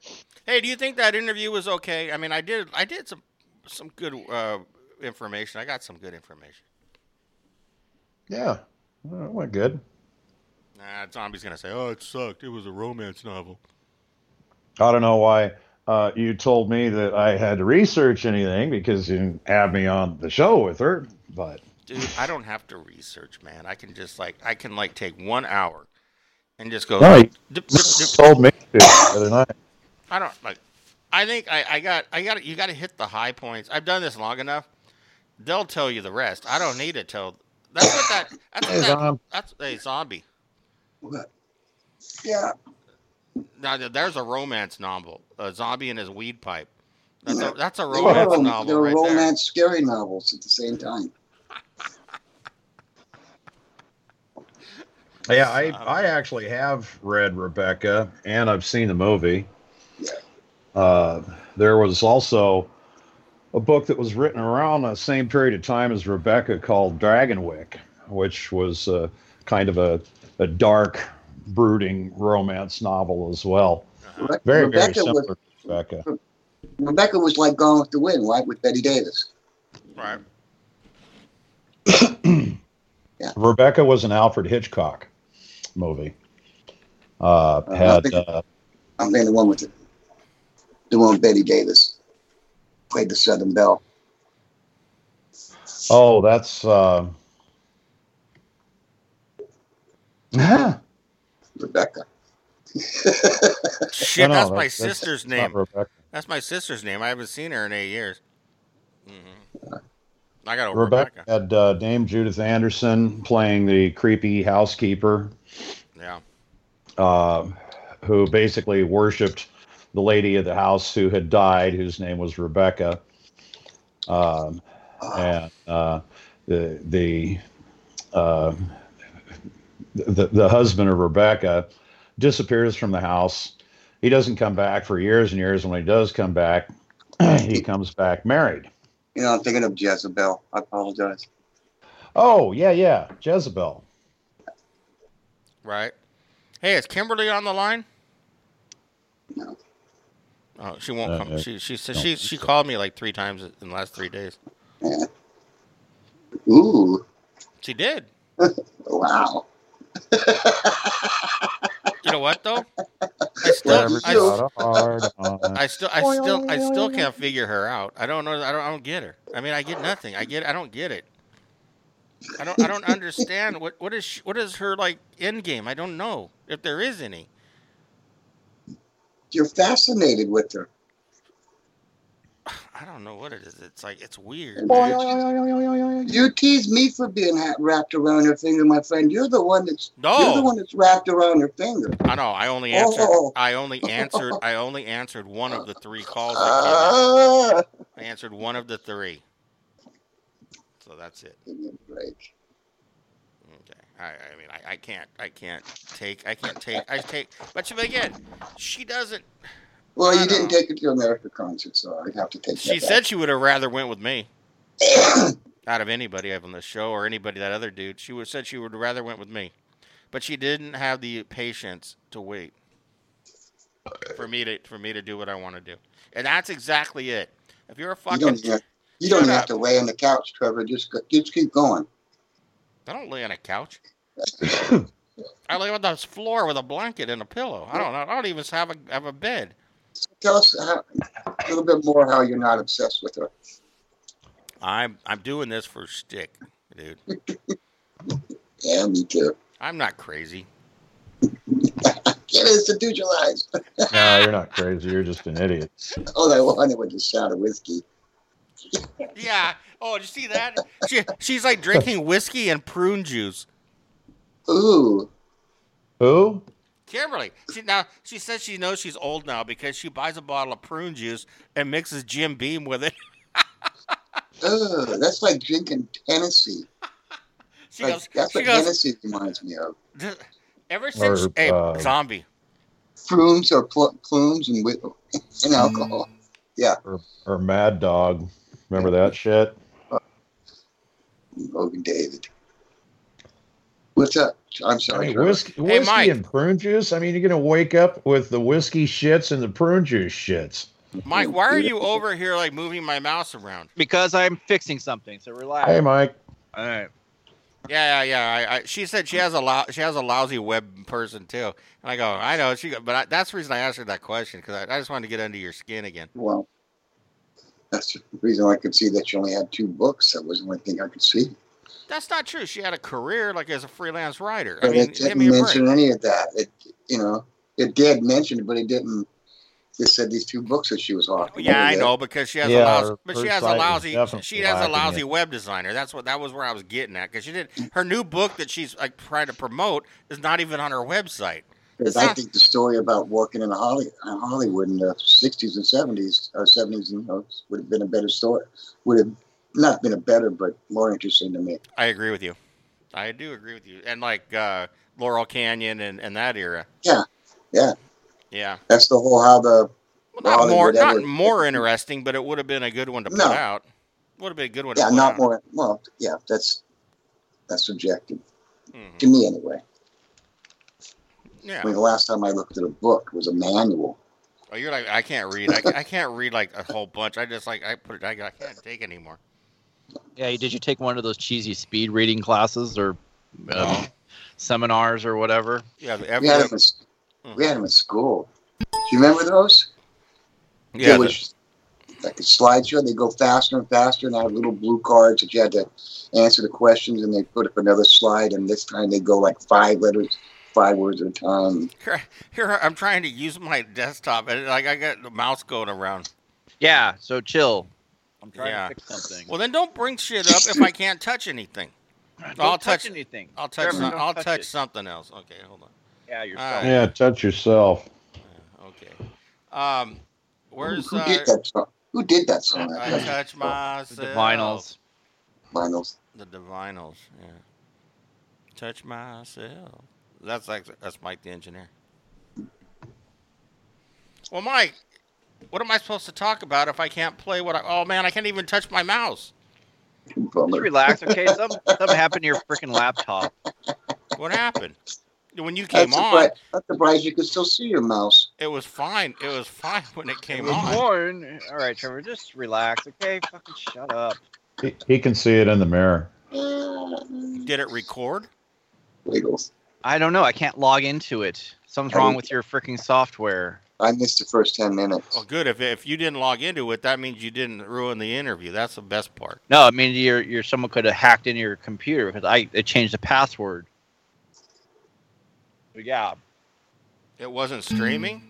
Hey, do you think that interview was okay? I mean, I did. I did some some good uh, information. I got some good information. Yeah, well, it went good. Nah, zombie's gonna say, "Oh, it sucked. It was a romance novel." I don't know why uh, you told me that I had to research anything because you didn't have me on the show with her. But Dude, I don't have to research, man. I can just like I can like take one hour and just go. No, you- dip, dip, dip. told me to the other night. I don't like. I think I, I got I got you got to hit the high points. I've done this long enough. They'll tell you the rest. I don't need to tell. That's what that. That's what Hey, that. Zom. That's a zombie. Yeah. Now there's a romance novel, a zombie and his weed pipe. That's a that's a They romance were, novel they were right romance scary novels at the same time. Yeah, I, I actually have read Rebecca and I've seen the movie. Uh, there was also a book that was written around the same period of time as Rebecca called Dragonwyck, which was uh, kind of a, a dark, brooding romance novel as well. Re- Very, very Rebecca similar was to Rebecca. Rebecca was like Gone with the Wind, right, with Bette Davis. there. Right. Rebecca was an Alfred Hitchcock movie. Uh, Uh, had I think- uh, I'm thinking the one with the, the one with Bette Davis played the Southern Belle. oh, that's uh, Rebecca. Shit, no, no, that's my that's- sister's not name. That's my sister's name. I haven't seen her in eight years. hmm I got a Rebecca Rebecca. had uh, Dame Judith Anderson playing the creepy housekeeper Yeah. uh, who basically worshipped the lady of the house who had died, whose name was Rebecca. Um, and uh, the the, uh, the the husband of Rebecca disappears from the house. He doesn't come back for years and years. When he does come back, he comes back married. You know, I'm thinking of Jezebel. I apologize. Oh yeah, yeah, Jezebel. Right. Hey, is Kimberly on the line? No. Oh, she won't Uh, come. uh, She she said don't she she so. called me like three times in the last three days. Ooh, She did. wow. You know what though? I still I, got a hard on. I still, I still, I still can't figure her out. I don't know. I don't, I don't get her. I mean, I get nothing. I get, I don't get it. I don't, I don't understand what, what is, she, what is her like end game? I don't know if there is any. You're fascinated with her. I don't know what it is. It's like it's weird. You tease me for being wrapped around her finger, my friend. You're the one that's you're the one that's wrapped around her finger. I know. I only answered. Oh. I only answered. I only answered one of the three calls. That came in. Ah, I answered one of the three. So that's it. give me a break. Okay. I, I mean, I, I can't. I can't take. I can't take. I take. But she- but again, she doesn't. Well, you didn't take it to America concert, so I'd have to take it. She said she would have rather went with me out of anybody have on the show or anybody that other dude. She would said she would rather went with me, but she didn't have the patience to wait for me to for me to do what I want to do, and that's exactly it. If you're a you fucking, don't, have, you don't have to lay on the couch, Trevor. Just go, just keep going. I don't lay on a couch. I lay on the floor with a blanket and a pillow. I don't. I don't even have a have a bed. Tell us how, a little bit more how you're not obsessed with her. I'm I'm doing this for stick, dude. Yeah, me too. I'm not crazy. Get us to neutralize. No, you're not crazy. You're just an idiot. All I wanted was a shot of whiskey. Yeah. Oh, did you see that? She she's like drinking whiskey and prune juice. Ooh, Who? Kimberly. She now she says she knows she's old now because she buys a bottle of prune juice and mixes Jim Beam with it. Ugh, that's like drinking Tennessee. She Like, goes. that's She what goes. Hennessy reminds me of. Ever since Or, hey uh, zombie. Prunes or pl- plumes and, with, and alcohol. Yeah. Or, or Mad Dog? Remember that shit? Mogen David. What's up? I'm I sorry. mean, Trevor. whiskey, Hey, Mike. and prune juice. I mean, you're gonna wake up with the whiskey shits and the prune juice shits. Mike, why are you over here like moving my mouse around? Because I'm fixing something, so relax. Hey, Mike. All right. Yeah, yeah, yeah. I, I, she said she has a lou- she has a lousy web person too. And I go, I know. She, but I, that's the reason I asked her that question because I, I just wanted to get under your skin again. Well, that's the reason I could see that you only had two books. That was the only thing I could see. That's not true. She had a career like as a freelance writer. I But mean, it didn't me mention any of that. It, you know, it did mention it, but it didn't. It said these two books that she was offering. Yeah, I know because she has Yeah, a lousy, her- but she has a lousy, she has a lousy it. web designer. That's what that was where I was getting at because she did her new book that she's like trying to promote is not even on her website. Because I think the story about working in Holly, in Hollywood in the '60s and '70s or '70s, you know, would have been a better story. Would have not been a better, but more interesting to me. I agree with you. I do agree with you. And like uh, Laurel Canyon and, and that era. Yeah, yeah. Yeah. That's the whole how the Well, not more, not ever- more interesting, but it would have been a good one to put No. out. Would have been a good one. To yeah, not out. more. Well, yeah, that's that's subjective Mhm. to me anyway. Yeah. I mean, the last time I looked at a book was a manual. Oh, you're like I can't read. I, I can't read like a whole bunch. I just like I put it. I, I can't take anymore. Yeah, did you take one of those cheesy speed reading classes or um, seminars or whatever? Yeah. the- We had them. In, we had them in school. Do you remember those? yeah. it the- was like a slideshow. They go faster and faster, and I had little blue cards that you had to answer the questions, and they put up another slide, and this time they go like five letters, five words at a time. Here, here I'm trying to use my desktop and like I got the mouse going around. Yeah, so chill. I'm trying Yeah. to fix something. Well, then don't bring shit up if I can't touch anything. Don't I'll touch, touch- anything. I'll touch. Trevor, some- I'll touch touch something else. Okay, hold on. Yeah, All yourself. right. Yeah, touch yourself. Okay. Um, where's who uh, did that song? Who did that song? I touch myself. The myself. vinyls. Vinyls. The Divinyls. Yeah. Touch myself. That's like that's Mike the engineer. Well, Mike, what am I supposed to talk about if I can't play what I? Oh man, I can't even touch my mouse. Just relax, okay? Something, something happened to your freaking laptop. What happened? When you I'm came on, surprised, I'm surprised you could still see your mouse. it was fine. It was fine when it came Good on. morning. All right, Trevor, just relax, okay? Fucking shut up. He, he can see it in the mirror. Did it record? Wiggles. I don't know. I can't log into it. Something's wrong with your freaking software. I missed the first ten minutes. Well, good. If if you didn't log into it, that means you didn't ruin the interview. That's the best part. No, I mean your your someone could have hacked into your computer because I it changed the password. But yeah, It wasn't streaming.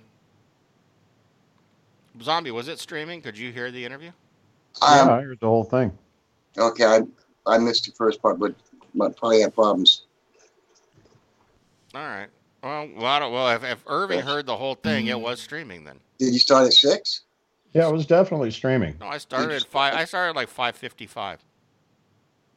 Zombie, was it streaming? Could you hear the interview? yeah, Um, I heard the whole thing. okay, I I missed the first part, but but probably had problems. All right. Well, well, I don't, well if, if Irving heard the whole thing, it was streaming then. Did you start at six? Yeah, it was definitely streaming. No, I started at five. I started at like five fifty-five.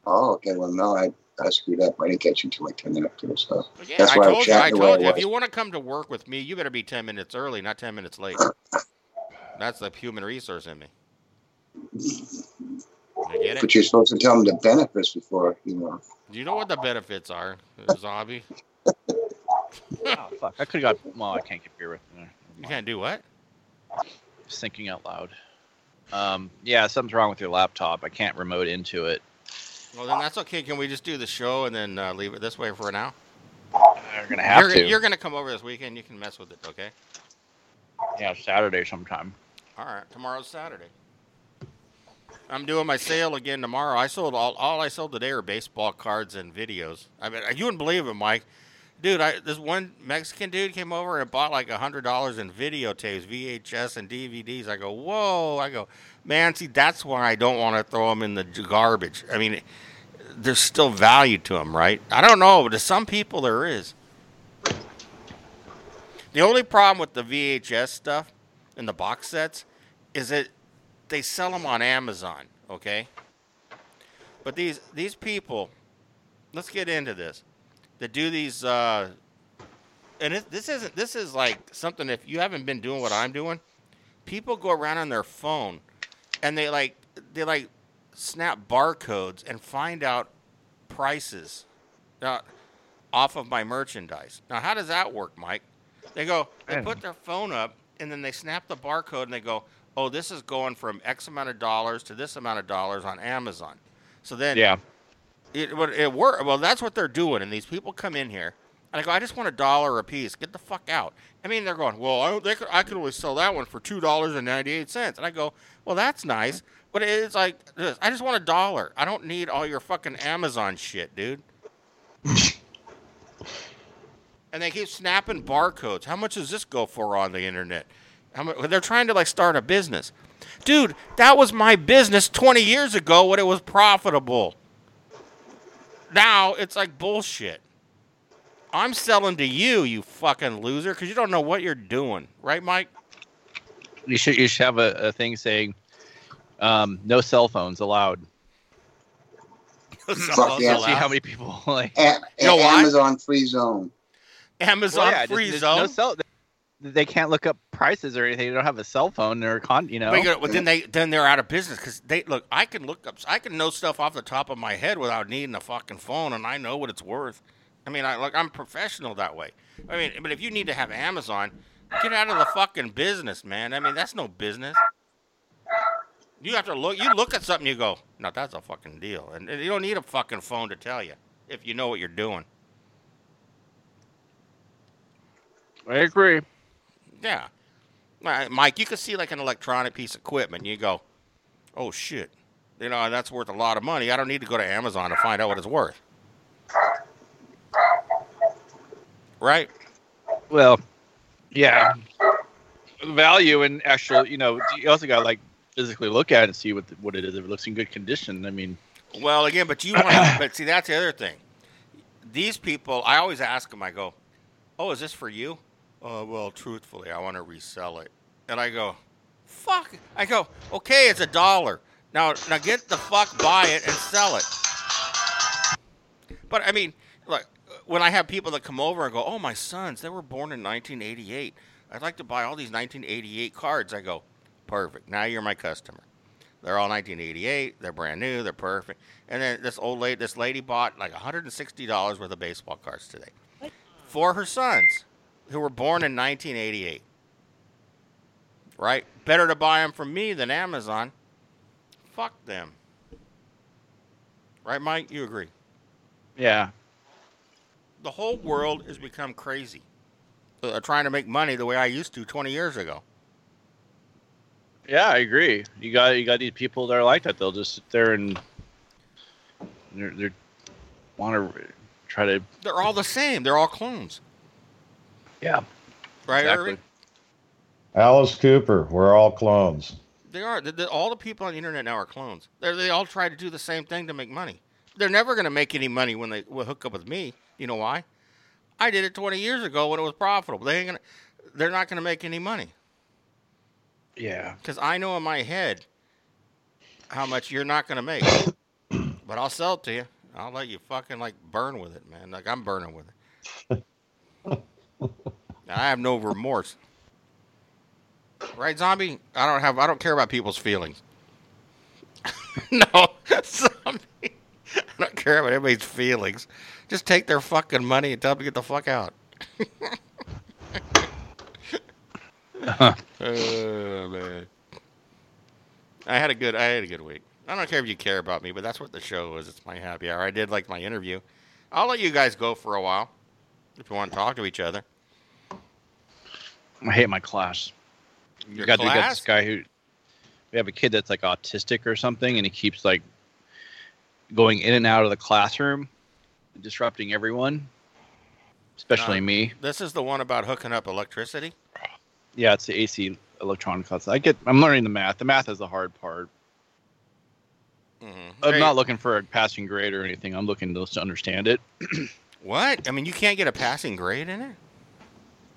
Oh, okay. Well, no, I I screwed up. I didn't catch you until like ten minutes or so. Yeah, That's why I was told you. I chatting the told I you. If you want to come to work with me, you better be ten minutes early, not ten minutes late. That's the human resource in me. I get it? But you're supposed to tell them the benefits before you know. Do you know what the benefits are, zombie? oh, fuck, I could have got. Well, I can't get beer with. Uh, You can't do what? Just thinking out loud. Um, yeah, something's wrong with your laptop. I can't remote into it. Well, then that's okay. Can we just do the show and then uh, leave it this way for now? You're gonna have you're, to. You're gonna come over this weekend. You can mess with it, okay? Yeah, Saturday sometime. All right. Tomorrow's Saturday. I'm doing my sale again tomorrow. I sold all. All I sold today are baseball cards and videos. I mean, you wouldn't believe it, Mike. Dude, I this one Mexican dude came over and bought like a hundred dollars in videotapes, VHS and DVDs. I go, whoa! I go, man, see, that's why I don't want to throw them in the garbage. I mean, there's still value to them, right? I don't know, but to some people there is. The only problem with the VHS stuff and the box sets is that they sell them on Amazon, okay? But these these people, let's get into this. That do these, uh, and it, this isn't this is like something. If you haven't been doing what I'm doing, people go around on their phone, and they like they like snap barcodes and find out prices uh, off of my merchandise. Now, how does that work, Mike? They go, they put their phone up, and then they snap the barcode, and they go, "Oh, this is going from X amount of dollars to this amount of dollars on Amazon." So then, Yeah. It would it work. Well, that's what they're doing, and these people come in here, and I go, "I just want a dollar a piece. Get the fuck out." I mean, they're going, "Well, I, they could, I could only sell that one for two dollars and ninety eight cents, and I go, "Well, that's nice." But it's like this. I just want a dollar. I don't need all your fucking Amazon shit, dude. and they keep snapping barcodes. How much does this go for on the internet? How much, they're trying to like start a business, dude. That was my business 20 years ago when it was profitable. Now it's like bullshit. I'm selling to you, you fucking loser, because you don't know what you're doing, right, Mike? You should you should have a, a thing saying, um, no cell phones allowed. Fuck yeah. See how many people like. A- You know a- why? Amazon free zone. Amazon Well, yeah, free there's zone. No cell, they can't look up prices or anything. They don't have a cell phone or con. You know. But you know, well, then they then they're out of business because they look. I can look up. I can know stuff off the top of my head without needing a fucking phone, and I know what it's worth. I mean, I like I'm professional that way. I mean, but if you need to have Amazon, get out of the fucking business, man. I mean, that's no business. You have to look. You look at something, you go, "No, that's a fucking deal," and and you don't need a fucking phone to tell you if you know what you're doing. I agree. Yeah. Uh, Mike, you can see like an electronic piece of equipment. And you go, oh shit, you know that's worth a lot of money. I don't need to go to Amazon to find out what it's worth. Right? Well, yeah. Value and actual, you know, you also got to like physically look at it and see what the, what it is. If it looks in good condition, I mean, Well, again, but you want. to but see, that's the other thing. These people, I always ask them. I go, "Oh, is this for you?" Uh, well, truthfully, I want to resell it. And I go, "Fuck!" I go, "Okay, it's a dollar. Now, now get the fuck buy it and sell it." But I mean, look, when I have people that come over and go, "Oh, my sons, they were born in 1988. I'd like to buy all these 1988 cards." I go, "Perfect. Now you're my customer." They're all 1988. They're brand new. They're perfect. And then this old lady, this lady bought like 160 dollars worth of baseball cards today for her sons, who were born in 1988. Right? Better to buy them from me than Amazon. Fuck them. Right, Mike? You agree? yeah. The whole world has become crazy. uh, trying to make money the way I used to 20 years ago. Yeah, I agree. You got you got these people that are like that. They'll just sit there and they're, they're want to try to They're all the same. They're all clones, yeah right? exactly. Irving? Alice Cooper, we're all clones. They are. The, the, all the people on the internet now are clones. They're, they all try to do the same thing to make money. They're never going to make any money when they will hook up with me. You know why? I did it 20 years ago when it was profitable. They ain't gonna. They're not going to make any money Yeah, because I know in my head how much you're not going to make. but I'll sell it to you. I'll let you fucking like burn with it, man. Like I'm burning with it. I have no remorse. Right, zombie? I don't have. I don't care about people's feelings. no, zombie. I don't care about anybody's feelings. Just take their fucking money and tell them to get the fuck out. uh-huh. oh man. I had a good. I had a good week. I don't care if you care about me, but that's what the show is. It's my happy hour. I did like my interview. I'll let you guys go for a while if you want to talk to each other. I hate my class. Your you got, you got this guy who we have a kid that's like autistic or something, and he keeps like going in and out of the classroom, disrupting everyone, especially Uh, me. This is the one about hooking up electricity. Yeah, it's the AC electronic class. I get. I'm learning the math. The math is the hard part. Mm-hmm. I'm not looking for a passing grade or anything. I'm looking to, to understand it. What? I mean, you can't get a passing grade in it.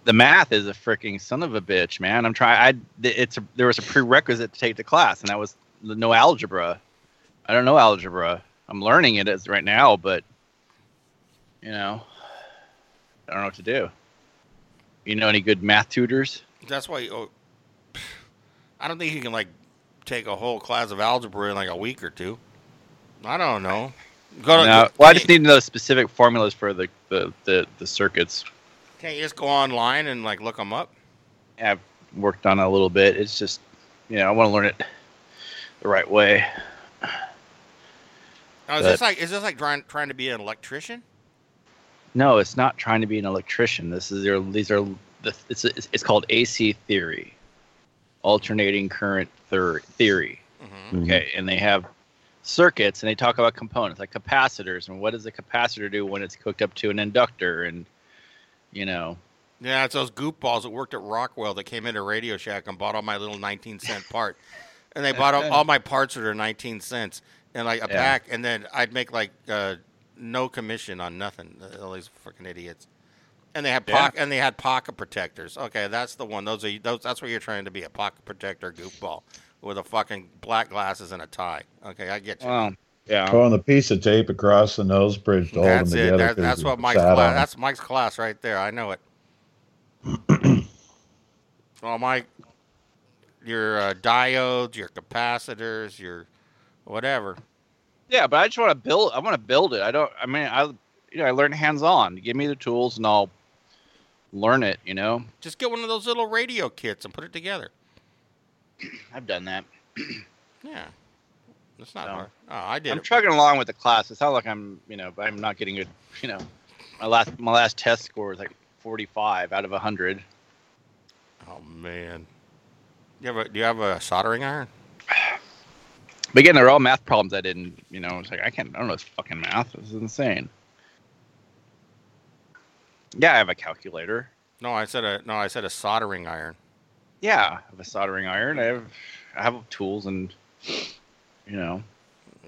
The math is a freaking son of a bitch, man. I'm trying. I it's a, there was a prerequisite to take the class, and that was the no algebra. I don't know algebra. I'm learning it as right now, but you know, I don't know what to do. You know any good math tutors? That's why. Oh, I don't think you can like take a whole class of algebra in like a week or two. I don't know. Go to. No. Well, I just need to know specific formulas for the the, the, the circuits. Can't you just go online and like look them up? I've worked on it a little bit. It's just, you know, I want to learn it the right way. Now, is But- this like is this like trying trying to be an electrician? No, it's not trying to be an electrician. This is their, these are the, it's, it's it's called AC theory, alternating current theory. Mm-hmm. Okay, and they have circuits and they talk about components like capacitors and what does a capacitor do when it's hooked up to an inductor and you know Yeah, it's those goofballs that worked at Rockwell that came into Radio Shack and bought all my little 19 cent part. And they bought all, all my parts that are 19 cents and like a Yeah. pack. And then I'd make like uh, no commission on nothing. All these freaking idiots. And they had Yeah. and they had pocket protectors. Okay, that's the one. Those are those. That's what you're trying to be a pocket protector goofball with a fucking black glasses and a tie. Okay, I get you. well yeah Throwing the piece of tape across the nose bridge to hold that's them it. together. That, 'cause that's what Mike's class. on 'em. That's Mike's class right there. I know it. well, Mike, your uh, diodes, your capacitors, your whatever. yeah but i just want to build i want to build it i don't i mean i you know i learn hands on give me the tools and i'll learn it you know Just get one of those little radio kits and put it together. i've done that Yeah, it's not No. hard. Oh, I did. i'm it. chugging along with the class it's not like i'm you know i'm not getting good you know my last my last test score was like 45 out of 100 Oh man, you have a, do you have a soldering iron? But again, they're all math problems I didn't, you know, it's like I can't I don't know this fucking math. This is insane. Yeah, I have a calculator. No, I said a no. I said a soldering iron. Yeah, I have a soldering iron. I have I have tools and you know.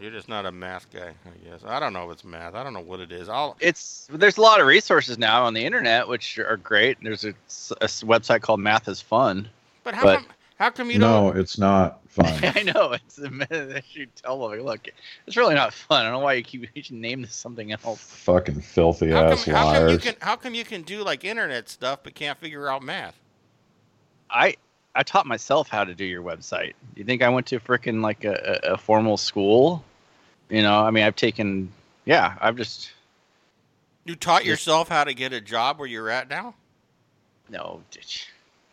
You're just not a math guy, I guess. I don't know if it's math. I don't know what it is. I'll It's there's a lot of resources now on the internet which are great. There's a, a website called Math is Fun. But how But- come? How come you no, don't? No, it's not fun. I know it's a they should tell them look, it's really not fun. I don't know why you keep you should name this something else. Fucking filthy How ass come, how come you liars. can? How come you can do like internet stuff but can't figure out math? I I taught myself how to do your website. You think I went to frickin' like a, a, formal school? You know, I mean, I've taken, yeah, I've just You taught Yeah. yourself how to get a job where you're at now? no.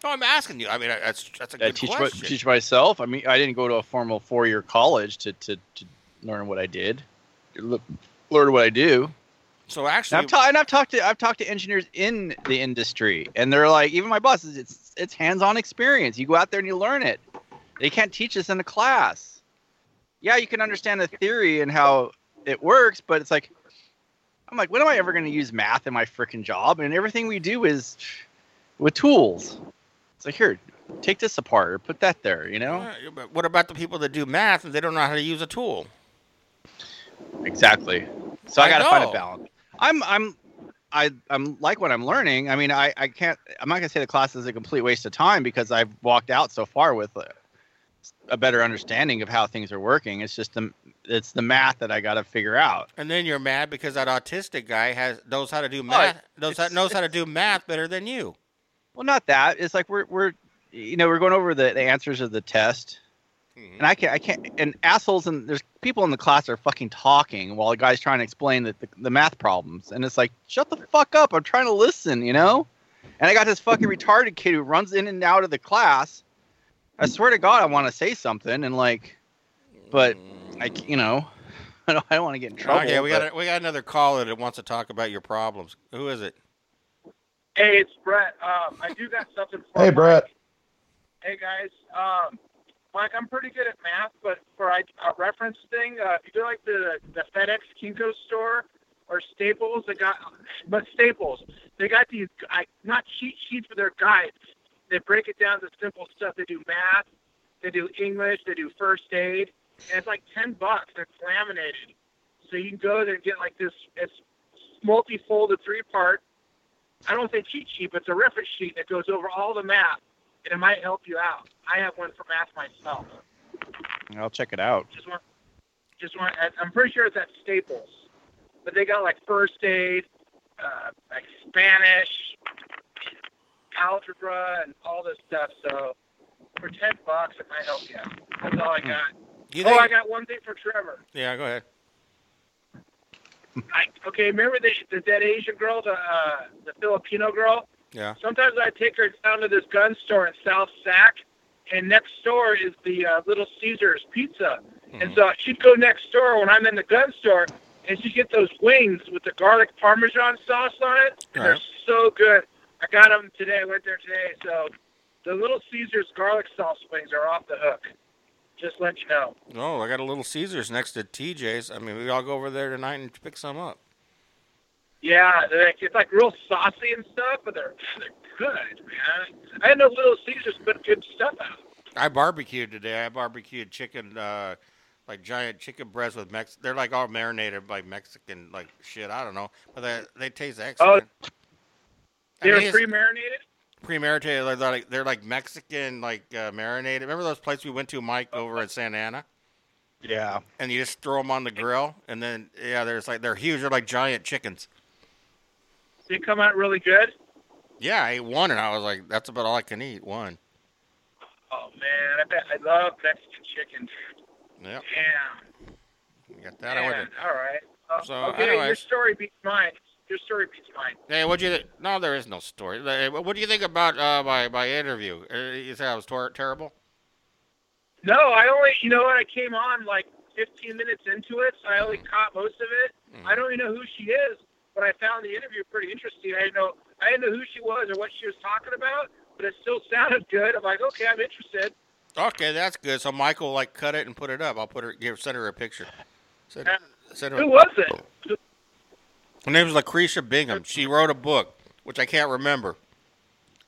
No, I'm asking you. I mean, that's that's a good teach my, teach myself. I mean, I didn't go to a formal four year college to, to to learn what I did, learn what I do. So And actually, I've, ta- and I've talked to I've talked to engineers in the industry, and they're like, even my boss is it's it's hands-on experience. You go out there and you learn it. They can't teach us in a class. Yeah, you can understand the theory and how it works, but it's like, I'm like, when am I ever going to use math in my freaking job? And everything we do is with tools. It's like, here, take this apart or put that there. You know? Uh, but what about the people that do math and they don't know how to use a tool? Exactly. So I, I got to find a balance. I'm I'm I I'm like what I'm learning. I mean, I I can't. I'm not gonna say the class is a complete waste of time because I've walked out so far with a, a better understanding of how things are working. It's just the it's the math that I got to figure out. And then you're mad because that autistic guy has knows how to do math. knows how, knows how to do math better than you. Well, not that. It's like we're we're you know we're going over the, the answers of the test, Mhm. and I can't I can't and assholes and there's people in the class are fucking talking while the guy's trying to explain the, the, the math problems, and it's like shut the fuck up! I'm trying to listen, you know. And I got this fucking retarded kid who runs in and out of the class. I swear to God, I want to say something and like, but I c- you know, I don't, I don't want to get in trouble. Okay, we but- got a, we got another caller that wants to talk about your problems. Who is it? Hey, it's Brett. Um, I do got something for Hey, Mike. Brett. Hey guys. Um, Mike, I'm pretty good at math, but for a reference thing, uh, if you go like the the FedEx Kinko store or Staples, they got, but Staples, they got these I, not cheat sheets, but they're guides. They break it down to simple stuff. They do math, they do English, they do first aid, and it's like ten bucks. It's laminated, so you can go there and get like this. It's multi-folded three-part I don't say cheat sheet, but it's a reference sheet that goes over all the math, and it might help you out. I have one for math myself. I'll check it out. Just want, just want. I'm pretty sure it's at Staples, but they got like first aid, uh, like Spanish, algebra, and all this stuff. So for ten bucks, it might help you out. That's all I got. You Oh, I got one thing for Trevor. yeah, go ahead. I, okay, remember the the dead Asian girl, the uh, the Filipino girl? Yeah. Sometimes I take her down to this gun store in South Sac, and next door is the uh, Little Caesars Pizza. And so she'd go next door when I'm in the gun store, and she'd get those wings with the garlic parmesan sauce on it. And they're Right. so good. I got them today. I went there today. So the Little Caesars garlic sauce wings are off the hook. Just let you know. No, I got a little Caesars next to TJ's. I mean, we all go over there tonight and pick some up. Yeah, they're like, it's like real saucy and stuff, but they're they're good, man. I know Little Caesars put good stuff out. I barbecued today. I barbecued chicken, uh, like giant chicken breasts with Mex. They're like all marinated like Mexican like shit. I don't know, but they they taste excellent. I They mean, pre-marinated. pre-marinated. premeditated. They're like they're like Mexican like uh, marinated. Remember those places we went to, Mike, over at Santa Ana? Yeah. And you just throw them on the grill, and then yeah, there's like they're huge. They're like giant chickens. They come out really good. Yeah, I ate one, and I was like, that's about all I can eat. One. Oh man, I bet I love Mexican chicken. Yep. Damn. You got that. Man, all right. Uh, So, okay, your story beats mine. Your story beats mine. Hey, what do you? Th- no, there is no story. What do you think about uh, my my interview? Uh, You say I was tor- terrible? No, I only, you know what? I came on like 15 minutes into it, so I only caught most of it. Mm. I don't even know who she is, but I found the interview pretty interesting. I didn't know, I didn't know who she was or what she was talking about, but it still sounded good. I'm like, okay, I'm interested. Okay, that's good. So Michael like cut it and put it up. I'll put her give send her a picture. Send, send her. Who was it? Her name is Lucretia Bingham. She wrote a book, which I can't remember,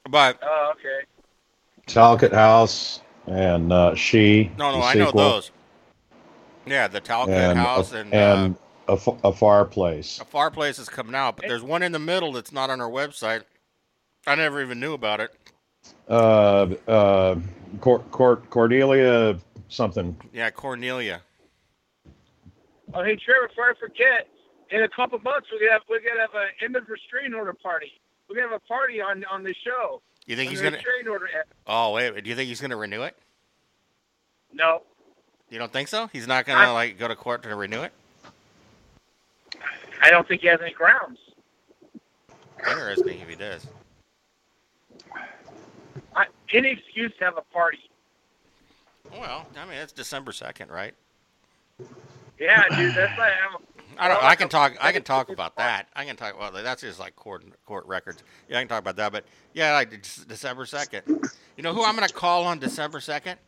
but Oh, okay. Talcott House and uh, She. no, no, the I know those. Yeah, the Talcott And, House and, and uh, a, F- a Far Place. a Far Place is coming out, but there's one in the middle that's not on our website. I never even knew about it. Uh, uh, Cor- Cor- Cordelia something. Yeah, Cornelia. Oh, hey, Trevor, before I forget, in a couple months, we're gonna have we're gonna have an end of restraining order party. We're gonna have a party on on the show. You think he's gonna? restraining order? ends. Oh wait, do you think he's gonna renew it? No, You don't think so? He's not gonna I- like go to court to renew it. I don't think he has any grounds. Interesting if he does. I, any excuse to have a party. Well, I mean it's December second, right? Yeah, dude, that's like I don't. I can talk. I can talk about that. I can talk. Well, that's just like court court records. Yeah, I can talk about that. But yeah, like December second. You know who I'm gonna call on December second?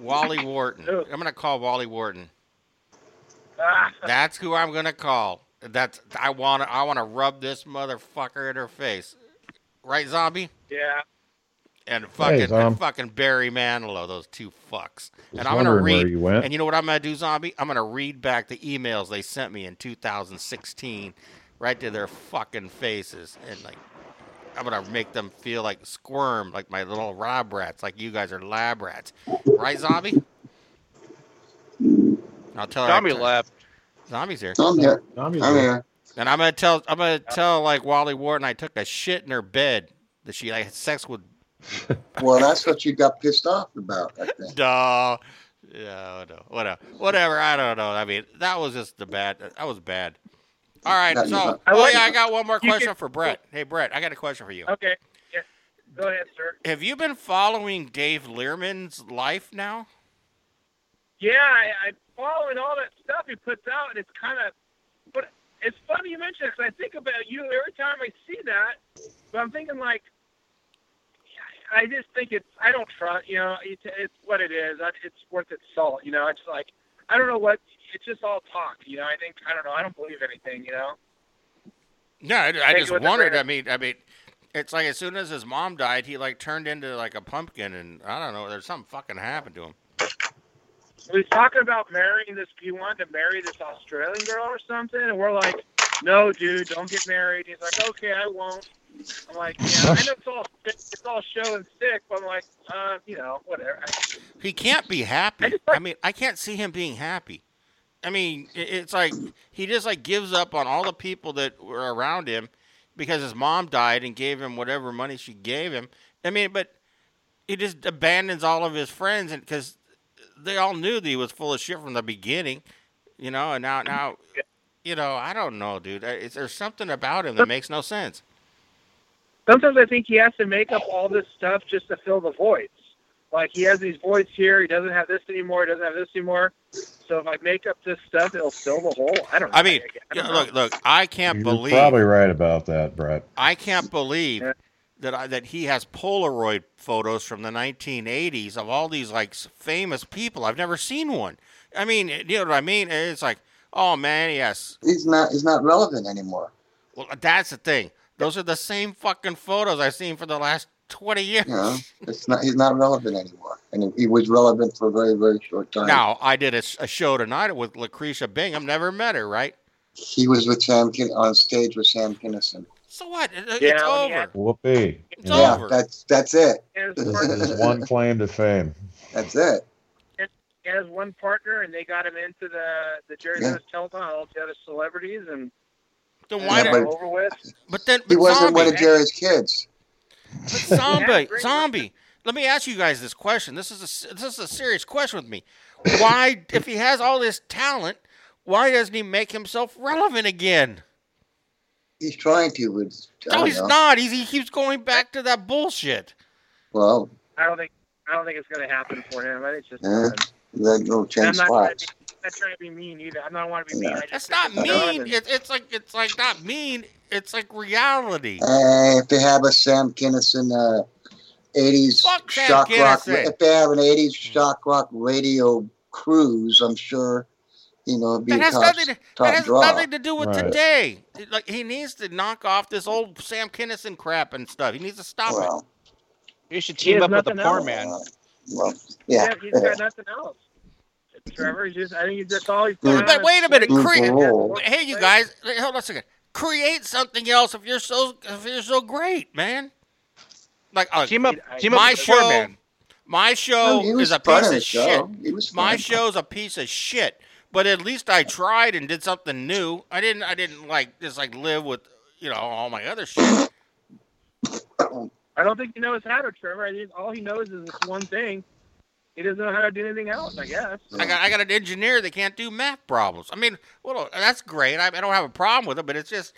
Wally Wharton. I'm gonna call Wally Wharton. Ah, That's who I'm gonna call. That's I want to. I want to rub this motherfucker in her face. Right, zombie? yeah. And fucking Zom. and fucking Barry Manilow, those two fucks. Was And I'm gonna read. where you went. And you know what I'm gonna do, zombie? I'm gonna read back the emails they sent me in 2016, right to their fucking faces, and like, I'm gonna make them feel like squirm, like my little lab rats, like you guys are lab rats, right, zombie? I'll tell her. Zombie tur- left. Zombie's here. I'm here. Zombie's I'm there. here. And I'm gonna tell I'm gonna tell like Wally Wharton I took a shit in her bed that she like had sex with Well, that's what you got pissed off about, I think. duh. Yeah, no, whatever, whatever. I don't know. I mean, that was just the bad. That was bad. All right, That- so oh, I oh yeah, I got one more question for Brett. Hey Brett, I got a question for you. Okay. Yeah. Go ahead, sir. Have you been following Dave Learman's life now? Yeah, I, I'm following all that stuff he puts out, and it's kind of. But it's funny you mention it because I think about you every time I see that. But I'm thinking like, I just think it's. I don't trust. You know, it's, it's what it is. It's worth its salt. You know, it's like I don't know what. It's just all talk. You know, I think I don't know. I don't believe anything. You know. Yeah, I, I just wondered. I mean, I mean, it's like as soon as his mom died, he like turned into like a pumpkin, and I don't know. There's something fucking happened to him. He was talking about marrying this. He wanted to marry this Australian girl or something, and we're like, "No, dude, don't get married." He's like, "Okay, I won't." I'm like, "Yeah, I know it's all it's all show and stick, but I'm like, uh, you know, whatever." He can't be happy. like- I mean, I can't see him being happy. I mean, it's like he just like gives up on all the people that were around him because his mom died and gave him whatever money she gave him. I mean, but he just abandons all of his friends and because they all knew that he was full of shit from the beginning, you know. And now, now, you know, I don't know, dude. Is there's something about him that makes no sense? Sometimes I think he has to make up all this stuff just to fill the voids. Like he has these voids here, he doesn't have this anymore, he doesn't have this anymore. So if I make up this stuff, it'll fill the hole. I don't know. I mean, I yeah, don't know. look, look. I can't You're believe. probably right about that, Brett. I can't believe Yeah. That I, that he has Polaroid photos from the 1980s of all these like famous people. I've never seen one. I mean, eh, you know what I mean? Eh, it's like, oh man, yes. He's not. He's not relevant anymore. Well, uh, that's the thing. Those are the same fucking photos I've seen for the last 20 years. Know, it's not. He's not relevant anymore, and he, he was relevant for a very, very short time. Now, I did a show tonight with Lucretia Bingham. Never met her, right? He was with Sam Kin- on stage with Sam Kinison. So what? It- it's Yeah, when he over. had- Whoopee. It's yeah, over. that's that's it. And his His one claim to fame. That's it. he has one partner, and they got him into the the Jerry Yeah. Lewis Telethon, all the other celebrities, and Then and why? Yeah, but- over with. but then, He wasn't zombie, one of Jerry's kids. But zombie, Yeah, zombie. Let me ask you guys this question. This is a s- this is a serious question with me. Why, if he has all this talent, why doesn't he make himself relevant again? He's trying to. With, I No, he's know. not. He's, he keeps going back to that bullshit. Well, I don't think I don't think it's going to happen for him. I think it's just. Yeah. that little change not trying, to spots. be, I'm not trying to be mean either. I don't want to be mean. I just That's not mean. and- It, it's like it's like not mean. It's like reality. Uh, if they have a Sam Kinison uh, 80s Fuck Sam shock rock, Kinison. if they have an 80s shock rock radio cruise, I'm sure, you know, it'd be That a has top, nothing. To, top that has draw. nothing to do with Right. today. Like he needs to knock off this old Sam Kinison crap and stuff. He needs to stop it. well, You should team has up with the poor man. uh, well, yeah. he's got nothing else. Trevor, he's just. I think he's that's all he's done. But wait a minute, create. Hey, you guys, hold on a second. Create something else if you're so if you're so great, man. Like uh, Team up, I- team up my with the poor show, man. my show Well, is a piece of show. shit. My fun. show's a piece of shit. But at least I tried and did something new. I didn't. I didn't like just like live with you know all my other shit. I don't think he knows how to, Trevor. I think all he knows is this one thing. He doesn't know how to do anything else. I guess. I got I got an engineer that can't do math problems. I mean, well, that's great. I, I don't have a problem with it, but it's just.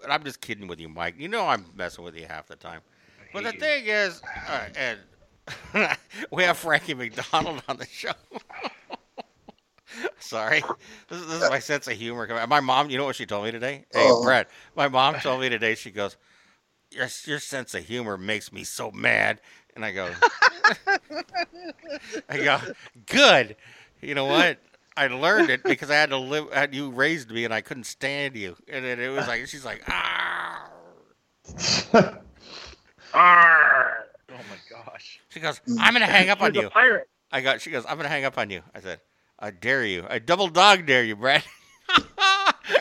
But I'm just kidding with you, Mike. You know I'm messing with you half the time. But the thing is, right, and we have Frankie McDonald on the show. Sorry, this is, this is my sense of humor. My mom, you know what she told me today? Hey, Oh. Brett, my mom told me today. She goes, "Your your sense of humor makes me so mad," and I go, "I go, good. You know what? I learned it because I had to live. Had you raised me, and I couldn't stand you, and then it was like she's like, ah." Arr! Oh my gosh. She goes, "I'm gonna hang up on She's you." pirate. I got. She goes, "I'm gonna hang up on you." I said, "I dare you. I double dog dare you, Brad.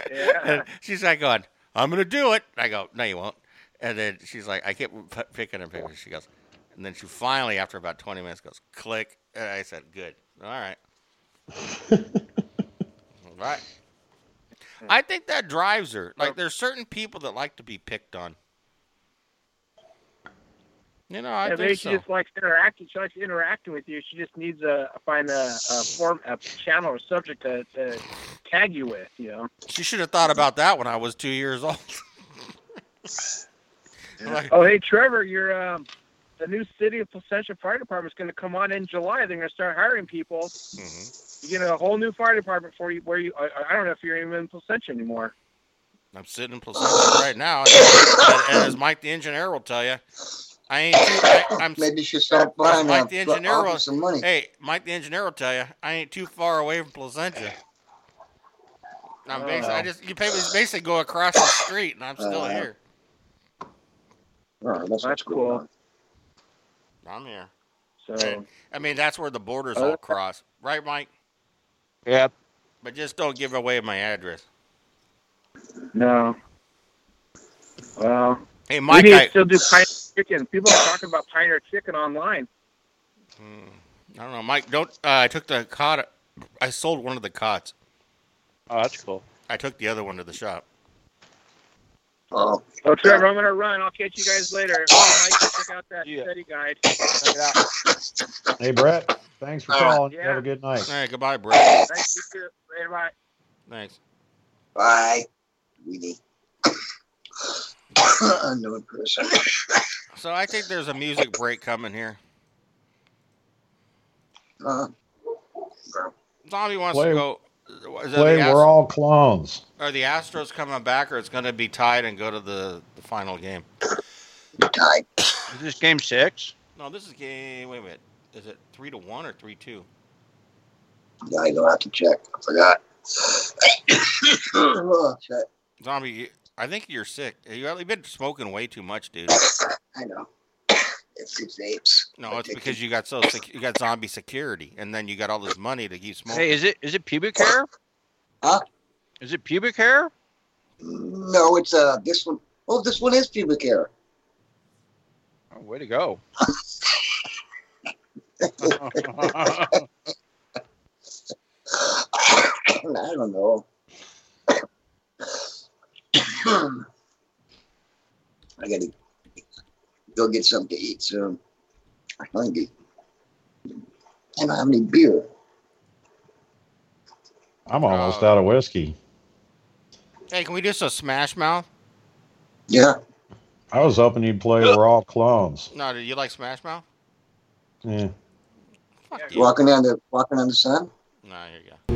Yeah. And she's like going, "I'm gonna do it." I go, "No, you won't." And then she's like, I kept p- picking and picking. She goes, and then she finally, after about 20 minutes, goes, "Click." And I said, "Good. All right." All right. I think that drives her. Like, there's certain people that like to be picked on. You know, I yeah, maybe she so. just likes interacting. She likes interacting with you. She just needs a find a, a form, a channel or subject to, to tag you with. You know. She should have thought about that when I was two years old. Like, Oh, hey Trevor, your um, the new city of Placentia Fire Department is going to come on in July. They're going to start hiring people. mhm. You get a whole new fire department for you. Where you, I, I don't know if you're even in Placentia anymore. I'm sitting in Placentia right now, and, and, and as Mike the engineer will tell you, I ain't. Too, I, I'm. Maybe you should start buying Mike uh, the engineer offer will- some money. Hey, Mike the engineer will tell you, I ain't too far away from Placentia. I'm basically, I just you basically go across the street, and I'm still Uh, here. All right, that's, That's cool. I'm here. So I mean, that's where the borders Oh, all cross, right, Mike? Yep. But just don't give away my address. no. Well, Hey, we Mike, need I, to still do pioneer chicken. People are talking about pioneer chicken online. Hmm, I don't know, Mike. Don't. Uh, I took the cot. I sold one of the cots. Oh, that's cool. I took the other one to the shop. Oh, Oh, Trevor, I'm gonna run. I'll catch you guys later. Oh, Mike, check out that Yeah. study guide. Check it out. Hey, Brett. Thanks for All right. calling. Yeah. Have a good night. All right, goodbye, Brett. Thanks. You too. Later, bye. Thanks. bye, Weenie. Unknown person. So I think there's a music break coming here. Uh, Zombie wants Play- to go. Is Play, the we're all clones. Are the Astros coming back, or it's going to be tied and go to the, the final game? tied. Is this game six? No, this is game. Wait a minute. Is it three to one or three two? Yeah, I don't have to check. I forgot. oh, shit. Zombie, you- I think you're sick. You you've been smoking way too much, dude. I know. It's it's apes. No, it's because you got so sec- you got zombie security, and then you got all this money to keep smoking. Hey, is it is it pubic hair? Huh? Is it pubic hair? No, it's uh this one. Oh, this one is pubic hair. Oh, way to go. I don't know. I gotta go get something to eat so I'm hungry. I don't have any beer. I'm almost Uh, out of whiskey. Hey, can we do some Smash Mouth? Yeah. I was hoping you'd play We're All Clones. No, do you like Smash Mouth? Yeah. Fuck you. Walking on the walking on the sun. No, here you go.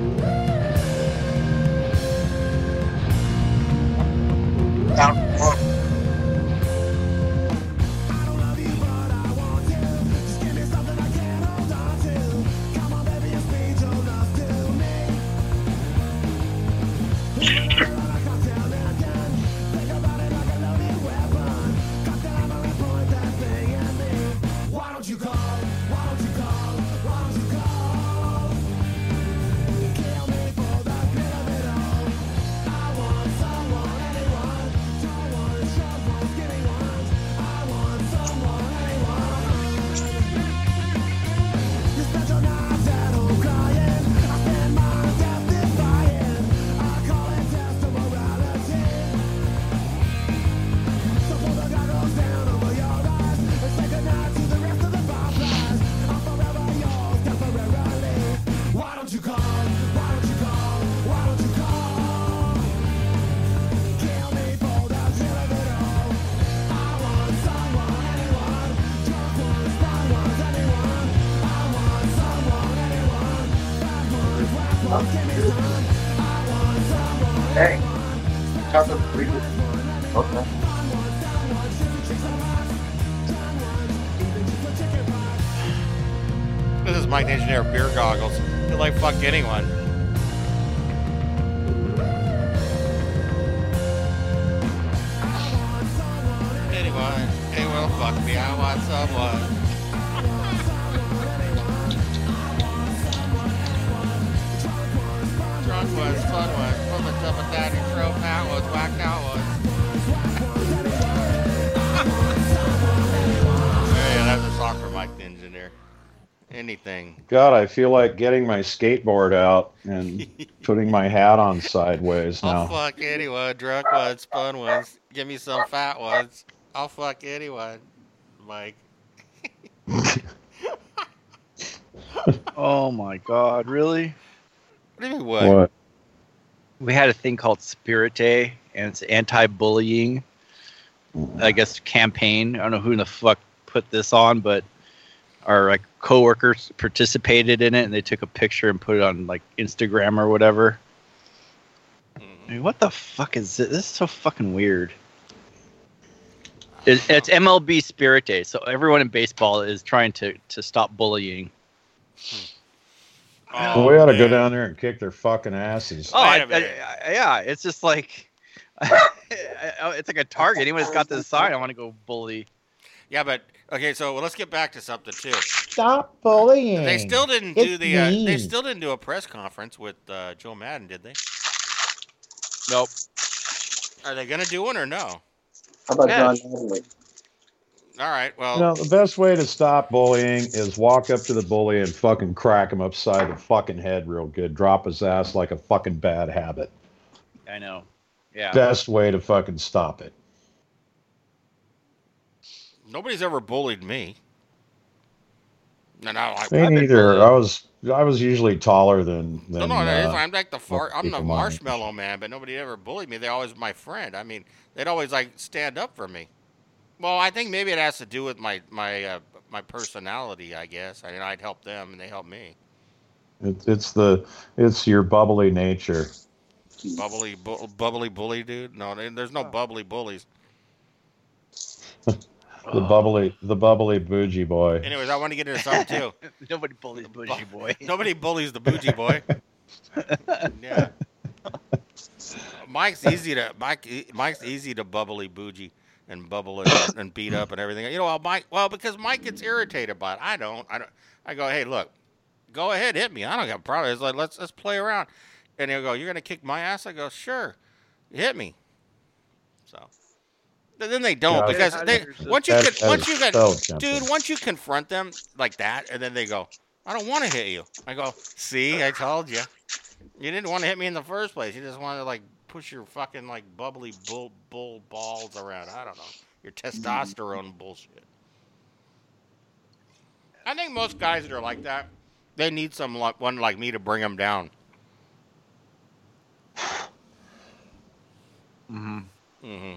down Dang. chocolate the. Okay. This is Mike the Engineer beer goggles. He like fuck anyone. Anyone, anyone fuck me, I want someone. Drunk ones, fun ones from a top of daddy trope, that was, whacked out was. yeah, that's a song for Mike the Engineer. Anything. God, I feel like getting my skateboard out and putting my hat on sideways now. I'll fuck anyone. Drunk ones, fun ones. Give me some fat ones. I'll fuck anyone, Mike. Oh my god, really? What do you mean, what? What? We had a thing called Spirit Day, and it's anti-bullying. I guess campaign. I don't know who in the fuck put this on, but our like coworkers participated in it, and they took a picture and put it on like Instagram or whatever. Hmm. I mean, what the fuck is this? This is so fucking weird. It, it's MLB Spirit Day, so everyone in baseball is trying to to stop bullying. Hmm. Oh, we ought to go down there and kick their fucking asses. Oh, Wait I, a minute. I- I- yeah, it's just like it's like a target. Anyone's got this sign, I want to go bully. Yeah, but okay. So well, let's get back to something too. Stop bullying. They still didn't do the. Uh, they still didn't do a press conference with uh, Joe Maddon, did they? Nope. Are they gonna do one or no? How about Yeah. John Madden? All right. Well, You know, the best way to stop bullying is walk up to the bully and fucking crack him upside the fucking head real good. Drop his ass like a fucking bad habit. I know. Yeah. Best way to fucking stop it. nobody's ever bullied me. No, no, I, Me I've neither. bullied. I was I was usually taller than no, than. no, no, uh, I'm like the far, I'm the people my age. marshmallow man, but nobody ever bullied me. They're always my friend. I mean, they'd always like stand up for me. Well, I think maybe it has to do with my my uh, my personality. I guess. I mean, I'd help them and they help me. It, it's the it's your bubbly nature. Bubbly, bu- bubbly bully, dude. No, there's no bubbly bullies. The bubbly the bubbly bougie boy. Anyways, I want to get into something too. Nobody bullies Bushy Boy. Nobody bullies the bougie boy. yeah. Mike's easy to Mike. Mike's easy to bubbly bougie and bubble and, and beat up and everything. You know, well, Mike. Well, because Mike gets irritated by it. I don't. I don't. I go, hey, look, go ahead, hit me. I don't got a problem. It's like let's let's play around. And he'll go, you're gonna kick my ass. I go, sure, hit me. So. But then they don't Yeah, because how they once you That- can, that once you get so dude once you confront them like that and then they go I don't want to hit you. I go, see, I told you. You didn't want to hit me in the first place. You just wanted to like push your fucking like bubbly bull bull balls around. I don't know your testosterone bullshit. I think most guys that are like that, they need some like one like me to bring them down. hmm hmm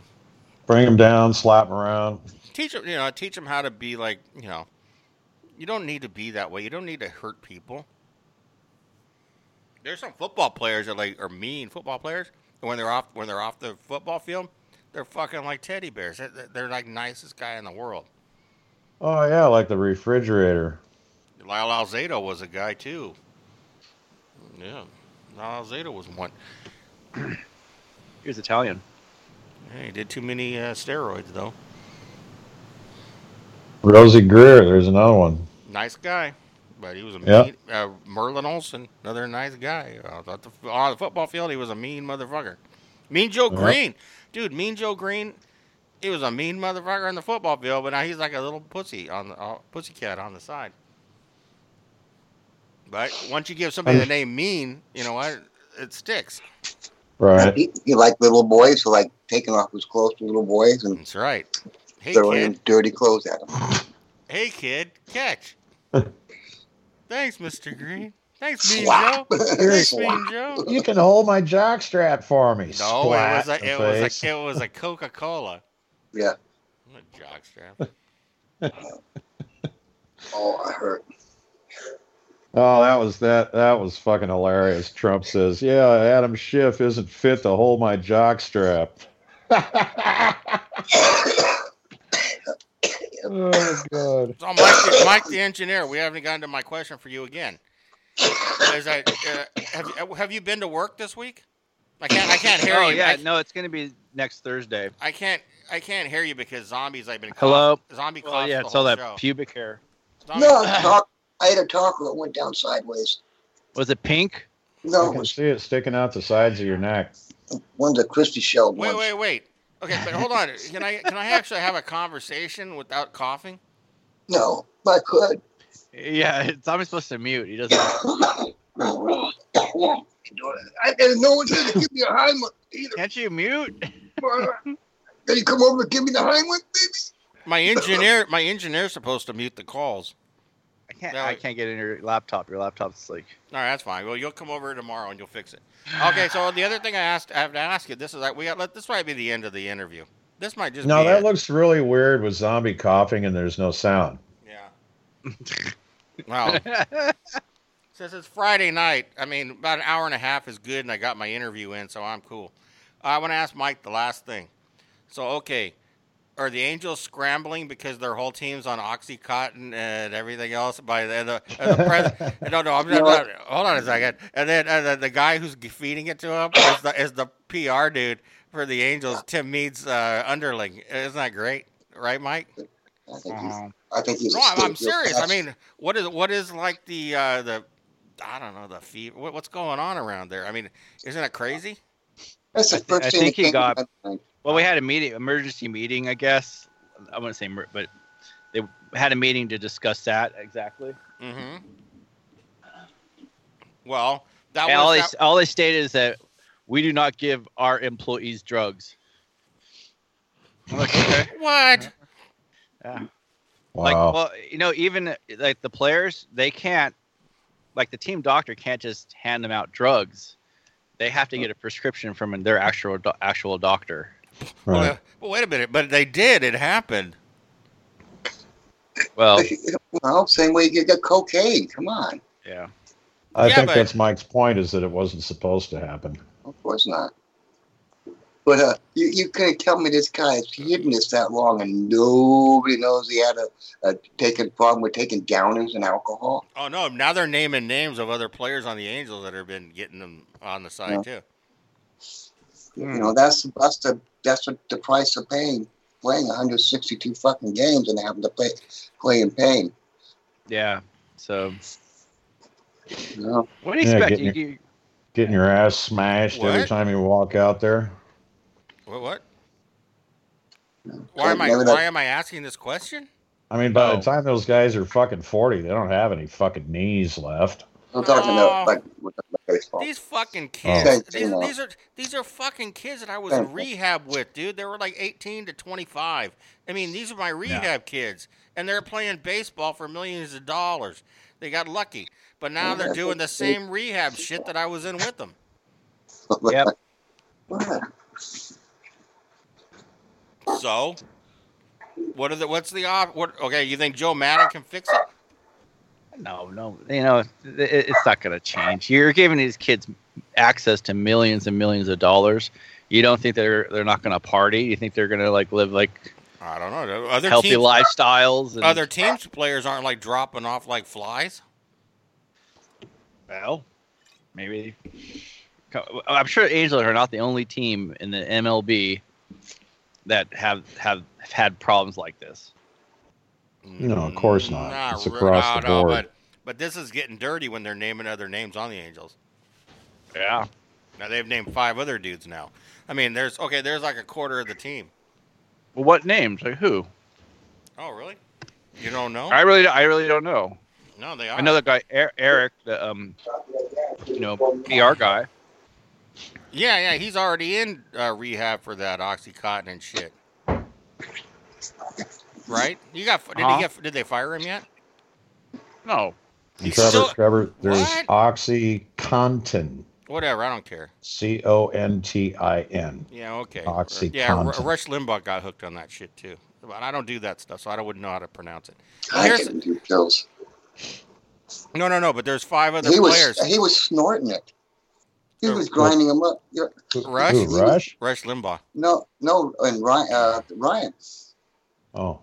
Bring them down, slap them around. Teach them, you know, teach them how to be like, you know, you don't need to be that way. You don't need to hurt people. There's some football players that like are mean football players, and when they're off when they're off the football field, they're fucking like teddy bears. They're, they're like nicest guy in the world. Oh yeah, like the refrigerator. Lyle Alzado was a guy too. Yeah, Lyle Alzado was one. He was Italian. Yeah, he did too many uh, steroids though. Rosey Grier, there's another one. Nice guy, but he was a Yeah. mean. Uh, Merlin Olsen, another nice guy. Uh, the, on the football field, he was a mean motherfucker. Mean Joe Yeah. Greene, dude. Mean Joe Greene, he was a mean motherfucker on the football field, but now he's like a little pussy on the uh, pussycat on the side. But once you give somebody the name Mean, you know what? It sticks. Right. He, he liked little boys, so like taking off his clothes to little boys and That's right. Hey throwing kid, dirty clothes at them. hey kid, catch. Thanks, Mister Greene. Thanks, Mean Joe. Thanks, Mean Joe. You can hold my jock strap for me. No, it was a it was a it was a Coca Cola. Yeah. jockstrap. Oh, I hurt. Oh, that was that. That was fucking hilarious. Trump says, "Yeah, Adam Schiff isn't fit to hold my jock strap." oh good. So Mike, the, Mike the engineer, we haven't gotten to my question for you again. Is that uh, have you- have you been to work this week? I can't I can't hear oh you. yeah, I, no, it's gonna be next Thursday. I can't I can't hear you because zombies. I've been Hello? cough- zombie Well, yeah, it's all that show. pubic hair. Zombie- No, talk, I had a taco that went down sideways. Was it pink? No, I can was see it sticking out the sides of your neck. one of the crispy shelled Wait ones. wait wait. Okay, but hold on. Can I can I actually have a conversation without coughing? No, but I could. Yeah, it's always supposed to mute. He doesn't. I, and no one's here to give me a Heimlich either. Can't you mute? Can you come over and give me the Heimlich, baby? My engineer my engineer's supposed to mute the calls. I can't. No. I can't get in your laptop. Your laptop's like. All right, that's fine. Well, you'll come over tomorrow and you'll fix it. Okay, so the other thing I asked, I have to ask you. This is like we got. Let this might be the end of the interview. This might just No, be that it. looks really weird with zombie coughing and there's no sound. Yeah. Wow. Since it's Friday night, I mean, about an hour and a half is good, and I got my interview in, so I'm cool. I want to ask Mike the last thing. So, okay, are the Angels scrambling because their whole team's on OxyContin and everything else? By the, and the, and the pres- no, no, I'm not, No. not- Hold on a second. And then uh, the, the guy who's feeding it to him is the, is the PR dude for the Angels, Tim Mead's uh, underling. Isn't that great? Right, Mike? I think he's, Uh-huh. I think he's. No, a I'm, I'm state real serious. I mean, what is what is like the uh, the I don't know the fever. What, what's going on around there? I mean, isn't it crazy? that's the I thi- first I thing think he got- my mind. Well, we had a meeting, emergency meeting, I guess. I wouldn't say, emer- but they had a meeting to discuss that exactly. Mm-hmm. Well, that And all they that, all they stated is that we do not give our employees drugs. Like, okay. what? Yeah. Wow. Like, well, you know, even like the players, they can't, like the team doctor can't just hand them out drugs. They have to get a prescription from their actual actual doctor. Right. Well, well, wait a minute. But they did. It happened. Well, Well, same way you get cocaine. Come on. yeah. I yeah, think but- that's Mike's point is that it wasn't supposed to happen. Of course not. But uh, you, you couldn't tell me this guy has hidden this that long and nobody knows he had a, a taken problem with taking downers and alcohol. Oh no! Now they're naming names of other players on the Angels that have been getting them on the side too. Hmm. You know, that's that's the that's what the price of paying playing 162 fucking games and having to pay play in pain. Yeah. So, You what do you Yeah, expect? getting You, you, Getting your ass smashed every time you walk out there. What? What? Why am I? Why am I asking this question? I mean, by Oh. the time those guys are fucking 40, they don't have any fucking knees left. I'm talking Oh. about like with the baseball. These fucking Oh. kids. Same These, these are these are fucking kids that I was in rehab with, dude. They were like 18 to 25. I mean, these are my rehab kids, and they're playing baseball for millions of dollars. They got lucky, but now they're doing the same rehab shit that I was in with them. Yep. So, what are the? What's the op? What? Okay, you think Joe Maddon can fix it? No, no. You know, it, it's not going to change. You're giving these kids access to millions and millions of dollars. You don't think they're they're not going to party? You think they're going to like live like I don't know. Other healthy teams, lifestyles? And, other teams players aren't like dropping off like flies. Well, maybe. I'm sure Angels are not the only team in the MLB that have have had problems like this. No, of course not. It's re- across the board. but but this is getting dirty when they're naming other names on the Angels. Yeah. Now they've named five other dudes now. I mean, there's okay, there's like a quarter of the team. Well, what names? Like who? Oh, really? You don't know? I really, I really don't know. No, they are. I know the guy Er- Eric, the um, you know, PR guy. Yeah, yeah, he's already in uh, rehab for that OxyContin and shit. Right? You got? Did Uh-huh. he get? Did they fire him yet? No, He's Trevor, still- Trevor, there's What? OxyContin. Whatever. I don't care. C O N T I N. Yeah. Okay. OxyContin. Yeah, Rush Limbaugh got hooked on that shit too. But I don't do that stuff, so I wouldn't know how to pronounce it. I Here's- can do pills. No, no, no. But there's five other He was players. he was snorting it. He Uh, was grinding them up. You're- Rush? Who, Rush? Rush Limbaugh. No, no, and Ryan. Uh, Ryan. Oh,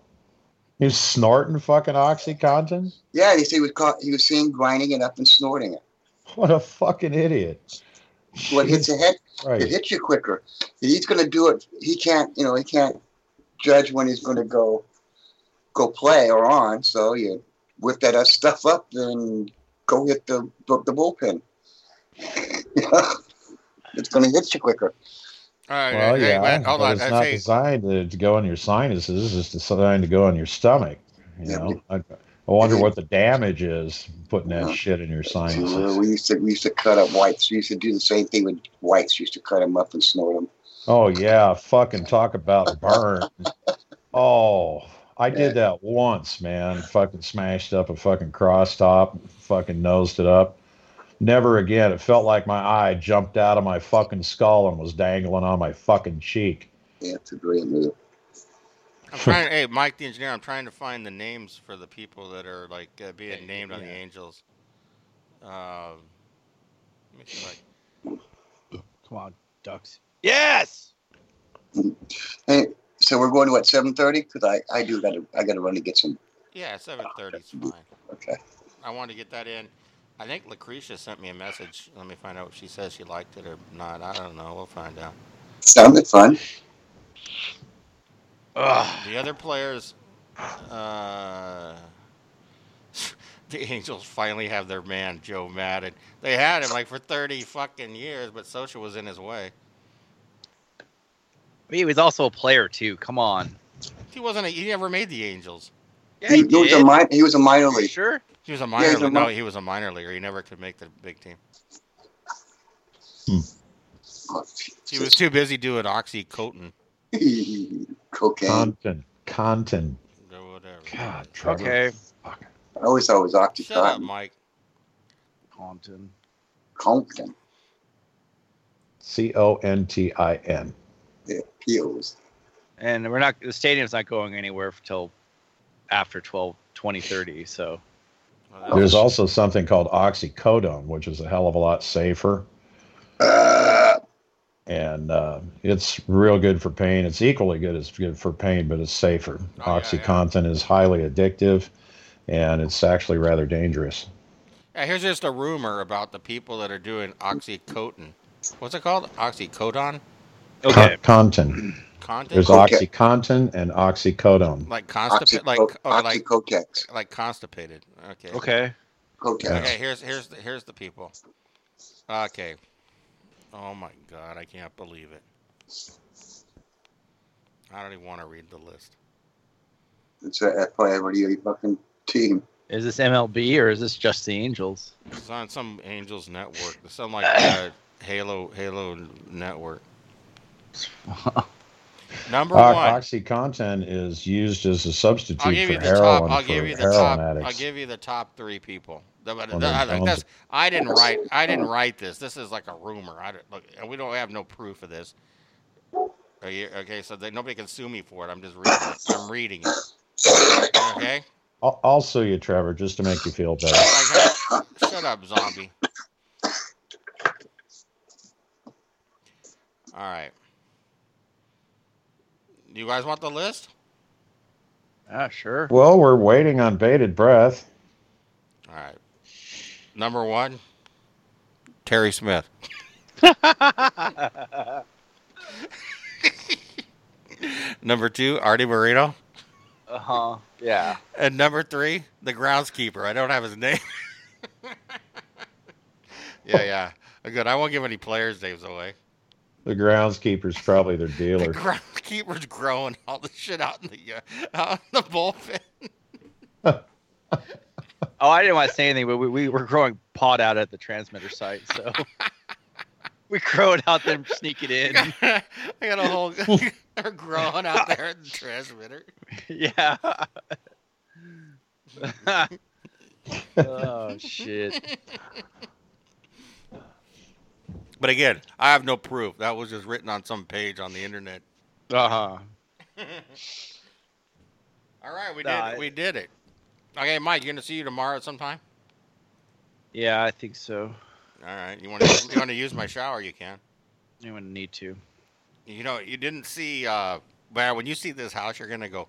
He was snorting fucking OxyContin. Yeah, he said he was caught. He was seen grinding it up and snorting it. What a fucking idiot! What hits the head? It hits you quicker. He's going to do it. He can't. You know, he can't judge when he's going to go go play or on. So you whip that stuff up and go hit the the, the bullpen. it's going to hit you quicker. All right. Well, hey, yeah, man, hold but on. it's I not say- designed to, to go in your sinuses. It's designed to go in your stomach. You Yeah, know, I, I wonder what the damage is putting that Yeah. shit in your So, sinuses. we used to we used to cut up whites. We used to do the same thing with whites. We Used to cut them up and snort them. Oh yeah, fucking talk about burn. Oh, I did that once, man. Fucking smashed up a fucking cross top, fucking nosed it up. Never again. It felt like my eye jumped out of my fucking skull and was dangling on my fucking cheek. Yeah, it's a great move. I'm trying. hey, Mike, the engineer. I'm trying to find the names for the people that are like uh, being named on the Angels. Um, let me see, like, Come on, Ducks. Yes. Hey, so we're going to what seven thirty? Because I I do got to I got to run to get some. yeah, 7:30 is fine. Okay. I want to get that in. I think Lucretia sent me a message. Let me find out if she says she liked it or not. I don't know. We'll find out. Sounded fun. The other players, uh, the Angels finally have their man Joe Maddon. They had him like for 30 fucking years, but Scioscia was in his way. He was also a player too. Come on. He wasn't. A, he never made the Angels. Yeah, he, he, he was a did. mi- he was a minor league. Sure. He was a minor. he's a. No, mi- he was a minor leaguer. He never could make the big team. Oh, He was too busy doing oxycontin cocaine. Content, content. or whatever. God, Trevor. Okay. I always thought it was Shut up, Oxycontin. Mike. Compton. Compton. C O N T I N. Yeah, pills. And we're not. The stadium's not going anywhere till after 12, 2030. So There's also something called oxycodone, which is a hell of a lot safer. Uh, and uh, it's real good for pain. It's equally good as good for pain, but it's safer. Oh, yeah, yeah. OxyContin is highly addictive, and it's actually rather dangerous. Yeah, here's just a rumor about the people that are doing oxycontin. What's it called? Oxycodone? okay. Con- Contin. Content? There's Okay. OxyContin and oxycodone. like constipated, like Oxyco- oh, like Oxycotex. like constipated. Okay. Okay. Cotex. Okay. Here's here's the, here's the people. Okay. Oh my God! I can't believe it. I don't even want to read the list. It's a, that's probably every fucking team. Is this MLB or is this just the Angels? It's on some Angels network. It's some like uh, Halo Halo network. Number O- one. OxyContin is used as a substitute I'll give for you the heroin top. I'll for give you the heroin top. addicts. I'll give you the top three people. The- the- the- I, I didn't write. I didn't write this. This is like a rumor. I don't, look, and we don't have no proof of this. Are you, okay, so that nobody can sue me for it. I'm just reading it. I'm reading it. Okay. I'll, I'll sue you, Trevor, just to make you feel better. Uh, shut up, zombie. All right. You guys want the list? Ah, sure. Well, we're waiting on bated breath. All right. Number one, Terry Smith. Number two, Artie Burrito. Uh huh. Yeah. And number three, the groundskeeper. I don't have his name. yeah, yeah. Good. I won't give any players' names away. The groundskeeper's probably their The dealer. groundskeeper's growing all the shit out in the uh, out in the bullpen. Oh, I didn't want to say anything, but we, we were growing pot out at the transmitter site, so we grow it out there, sneak it in. I got a whole they're growing out there in the transmitter. yeah. oh shit. But again, I have no proof. That was just written on some page on the internet. Uh huh. All right, we Nah, did we did it. Okay, Mike, you gonna see you tomorrow sometime? Yeah, I think so. All right. You want to you want to use my shower? You can. You wouldn't need to. You know, you didn't see. uh man, when you see this house, you're gonna go,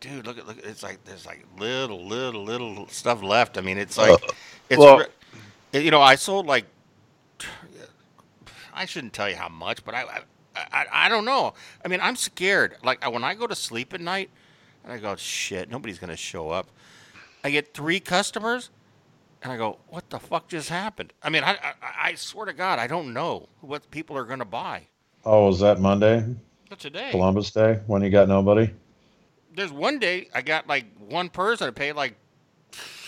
dude, look at look. It's like there's like little, little, little stuff left. I mean, it's like Uh, it's well- re- you know, I sold like I shouldn't tell you how much, but I, I I I don't know. I mean, I'm scared. Like when I go to sleep at night, and I go, shit, nobody's gonna show up. I get three customers, and I go, what the fuck just happened? I mean, I I, I swear to God, I don't know what people are gonna buy. Oh, was that Monday, But today, Columbus Day, when you got nobody? there's one day I got like one person that paid like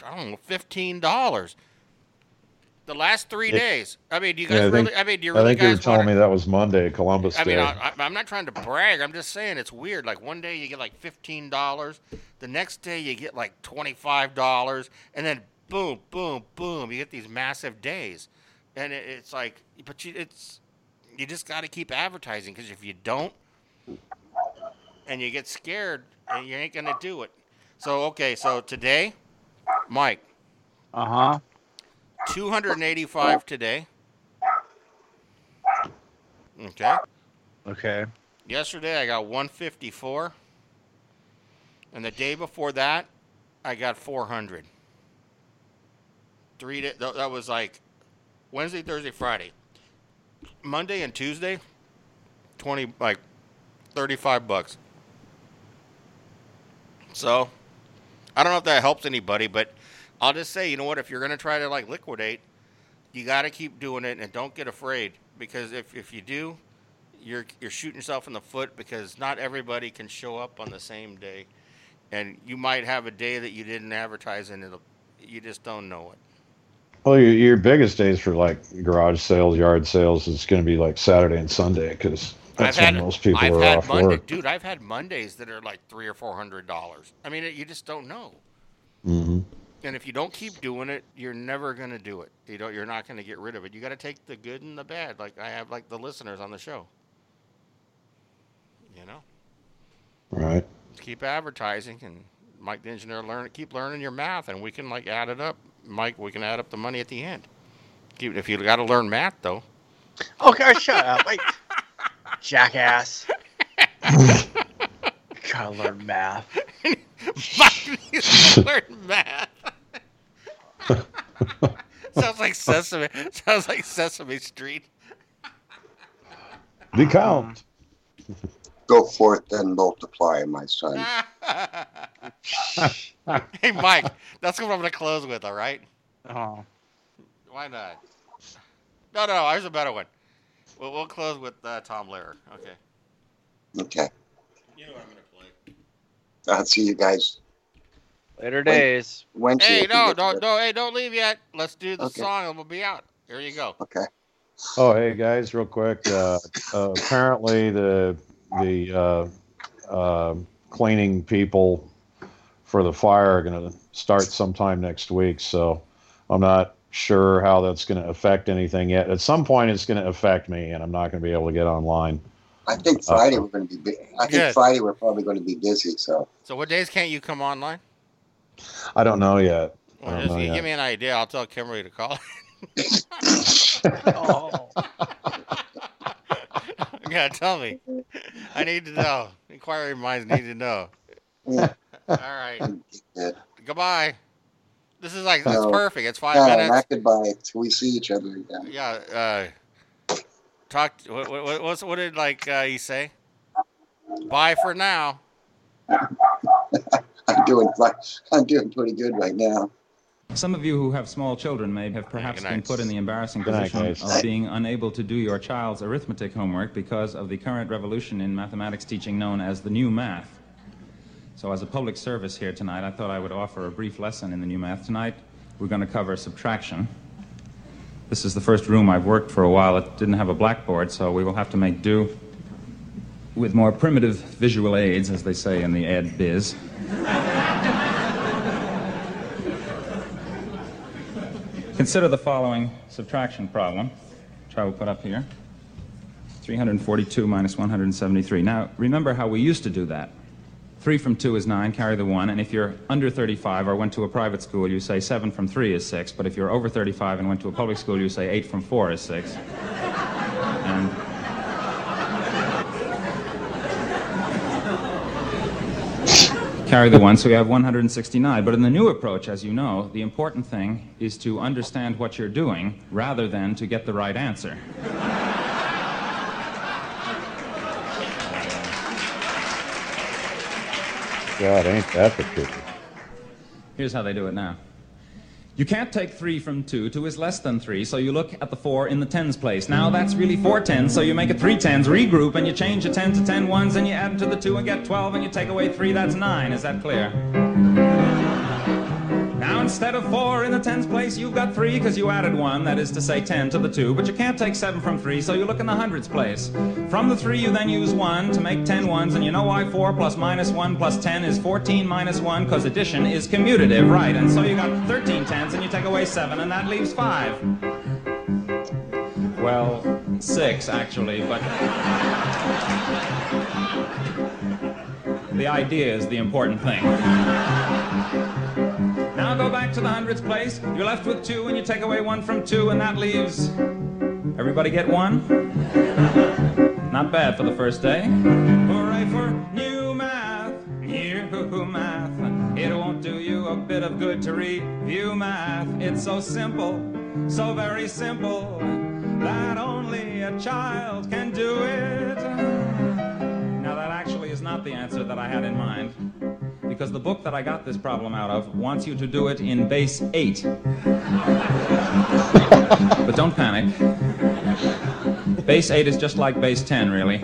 I don't know fifteen dollars. The last three It- days. I mean, do you guys Yeah, I really? think, I mean, do you I really think you were telling wanna- me that was Monday, Columbus I Day. mean, I, I, I'm not trying to brag. I'm just saying it's weird. Like one day you get like fifteen dollars, the next day you get like twenty five dollars, and then boom, boom, boom, you get these massive days, and it, it's like, but you, it's you just got to keep advertising because if you don't, and you get scared, and you ain't gonna do it. So okay, so today, Mike, Uh huh. Two hundred and eighty five today. Okay. Okay. Yesterday I got 154, and the day before that I got 400. Three day, that that was like Wednesday, Thursday, Friday, Monday and Tuesday, 20 like 35 bucks. So I don't know if that helps anybody, but I'll just say, you know what? If you're gonna try to like liquidate, you got to keep doing it and don't get afraid because if, if you do, you're you're shooting yourself in the foot because not everybody can show up on the same day, and you might have a day that you didn't advertise and it'll you just don't know it. Well, your, your biggest days for like garage sales, yard sales is going to be like Saturday and Sunday because that's I've when had most people I've are had off Monday, work. dude. I've had Mondays that are like three or four hundred dollars. I mean, you just don't know. hmm And if you don't keep doing it, you're never gonna do it. You don't. You're not gonna get rid of it. You got to take the good and the bad. Like I have, like the listeners on the show. You know, Right. keep advertising and Mike the engineer learn keep learning your math, and we can like add it up. Mike, we can add up the money at the end. Keep, if you got to learn math though. Oh, okay, shut up. Like, jackass. Gotta learn math. Mike needs to learn math. Sounds like Sesame. Sounds like Sesame Street. The count. Go forth and multiply, my son. hey, Mike, that's what I'm going to close with, all right? Oh. Why not? No, no, there's a better one. We'll, we'll close with uh, Tom Lehrer. Okay. Okay. You know what I'm going to play. I'll see you guys Later days. Wednesday. Hey, no, get no, no, hey, don't leave yet. Let's do the Okay. song and we'll be out. Here you go. Okay. Oh, hey guys, real quick. Uh, uh, apparently, the the uh, uh, cleaning people for the fire are going to start sometime next week. So I'm not sure how that's going to affect anything yet. At some point, it's going to affect me, and I'm not going to be able to get online. I think Friday we're going to be. I think Good. Friday we're probably going to be busy. So So, what days can't you come online? I don't know yet. I Well, don't just know you yet. give me an idea. I'll tell Kimberly to call. Oh. yeah, tell me. I need to know. Inquiry minds need to know. All right. Goodbye. This is like it's perfect. It's five yeah, minutes. not goodbye till we see each other again. Yeah. Uh, talk. What, what, what's, what did like uh, you say? Bye for now. I'm doing. I'm doing pretty good right now. Some of you who have small children may have perhaps been put in the embarrassing position of being unable to do your child's arithmetic homework because of the current revolution in mathematics teaching known as the new math. So, as a public service here tonight, I thought I would offer a brief lesson in the new math. Tonight, we're going to cover subtraction. This is the first room I've worked for a while. It didn't have a blackboard, so we will have to make do with more primitive visual aids, as they say in the ed biz. Consider the following subtraction problem, which I will put up here. 342 minus 173. Now, remember how we used to do that. 3 from 2 is 9, carry the 1, and if you're under 35 or went to a private school, you say 7 from 3 is 6, but if you're over 35 and went to a public school, you say 8 from 4 is 6. And carry the one, so we have 169. But in the new approach, as you know, the important thing is to understand what you're doing rather than to get the right answer. God, ain't that the truth? Here's how they do it now. You can't take 3 from 2. 2 is less than 3, so you look at the 4 in the tens place. Now that's really 4 tens, so you make it 3 tens, regroup, and you change a 10 to 10 ones, and you add them to the 2 and get 12, and you take away 3, that's 9. Is that clear? Instead of 4 in the tens place, you've got 3 because you added 1, that is to say 10 to the 2, but you can't take 7 from 3, so you look in the hundreds place. From the 3, you then use 1 to make ten ones, and you know why 4 plus minus 1 plus 10 is 14 minus 1, because addition is commutative, right? And so you got thirteen tens, and you take away 7, and that leaves 5. Well, 6 actually, but. The idea is the important thing. Go back to the hundreds place. You're left with two, and you take away one from two, and that leaves. Everybody get one? Not bad for the first day. Hooray for new math, new math. It won't do you a bit of good to review math. It's so simple, so very simple, that only a child can do it. Now, that actually is not the answer that I had in mind because the book that I got this problem out of wants you to do it in base 8. but don't panic. Base 8 is just like base 10, really,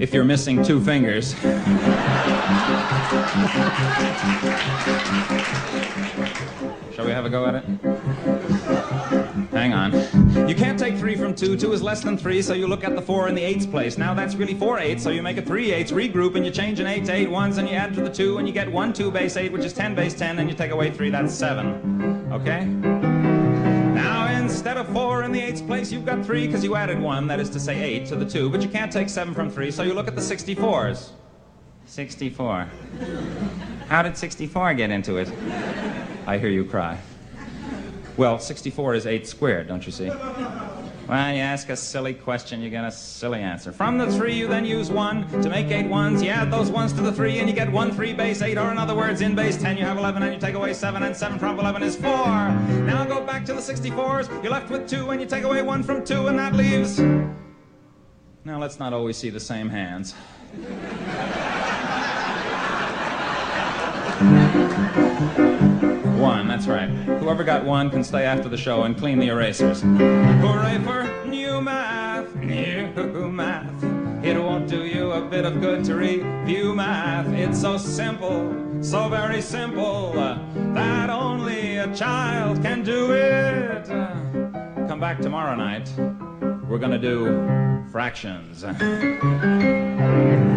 if you're missing two fingers. Shall we have a go at it? Hang on. You can't take 3 from 2. 2 is less than 3, so you look at the 4 in the 8s place. Now that's really 4 8s, so you make it 3 8s, regroup, and you change an 8 to 8 ones, and you add to the 2, and you get 1 2 base 8, which is 10 base 10, and you take away 3, that's 7. Okay? Now instead of 4 in the 8s place, you've got 3 because you added 1, that is to say 8, to the 2, but you can't take 7 from 3, so you look at the 64s. 64. How did 64 get into it? I hear you cry. Well, 64 is 8 squared, don't you see? Well, you ask a silly question, you get a silly answer. From the 3, you then use 1 to make 8 ones. You add those ones to the 3, and you get 1 3 base 8, or in other words, in base 10, you have 11, and you take away 7, and 7 from 11 is 4. Now go back to the 64s. You're left with 2, and you take away 1 from 2, and that leaves. Now let's not always see the same hands. That's right. Whoever got one can stay after the show and clean the erasers. Hooray for new math, new math. It won't do you a bit of good to review math. It's so simple, so very simple, that only a child can do it. Come back tomorrow night. We're gonna do fractions.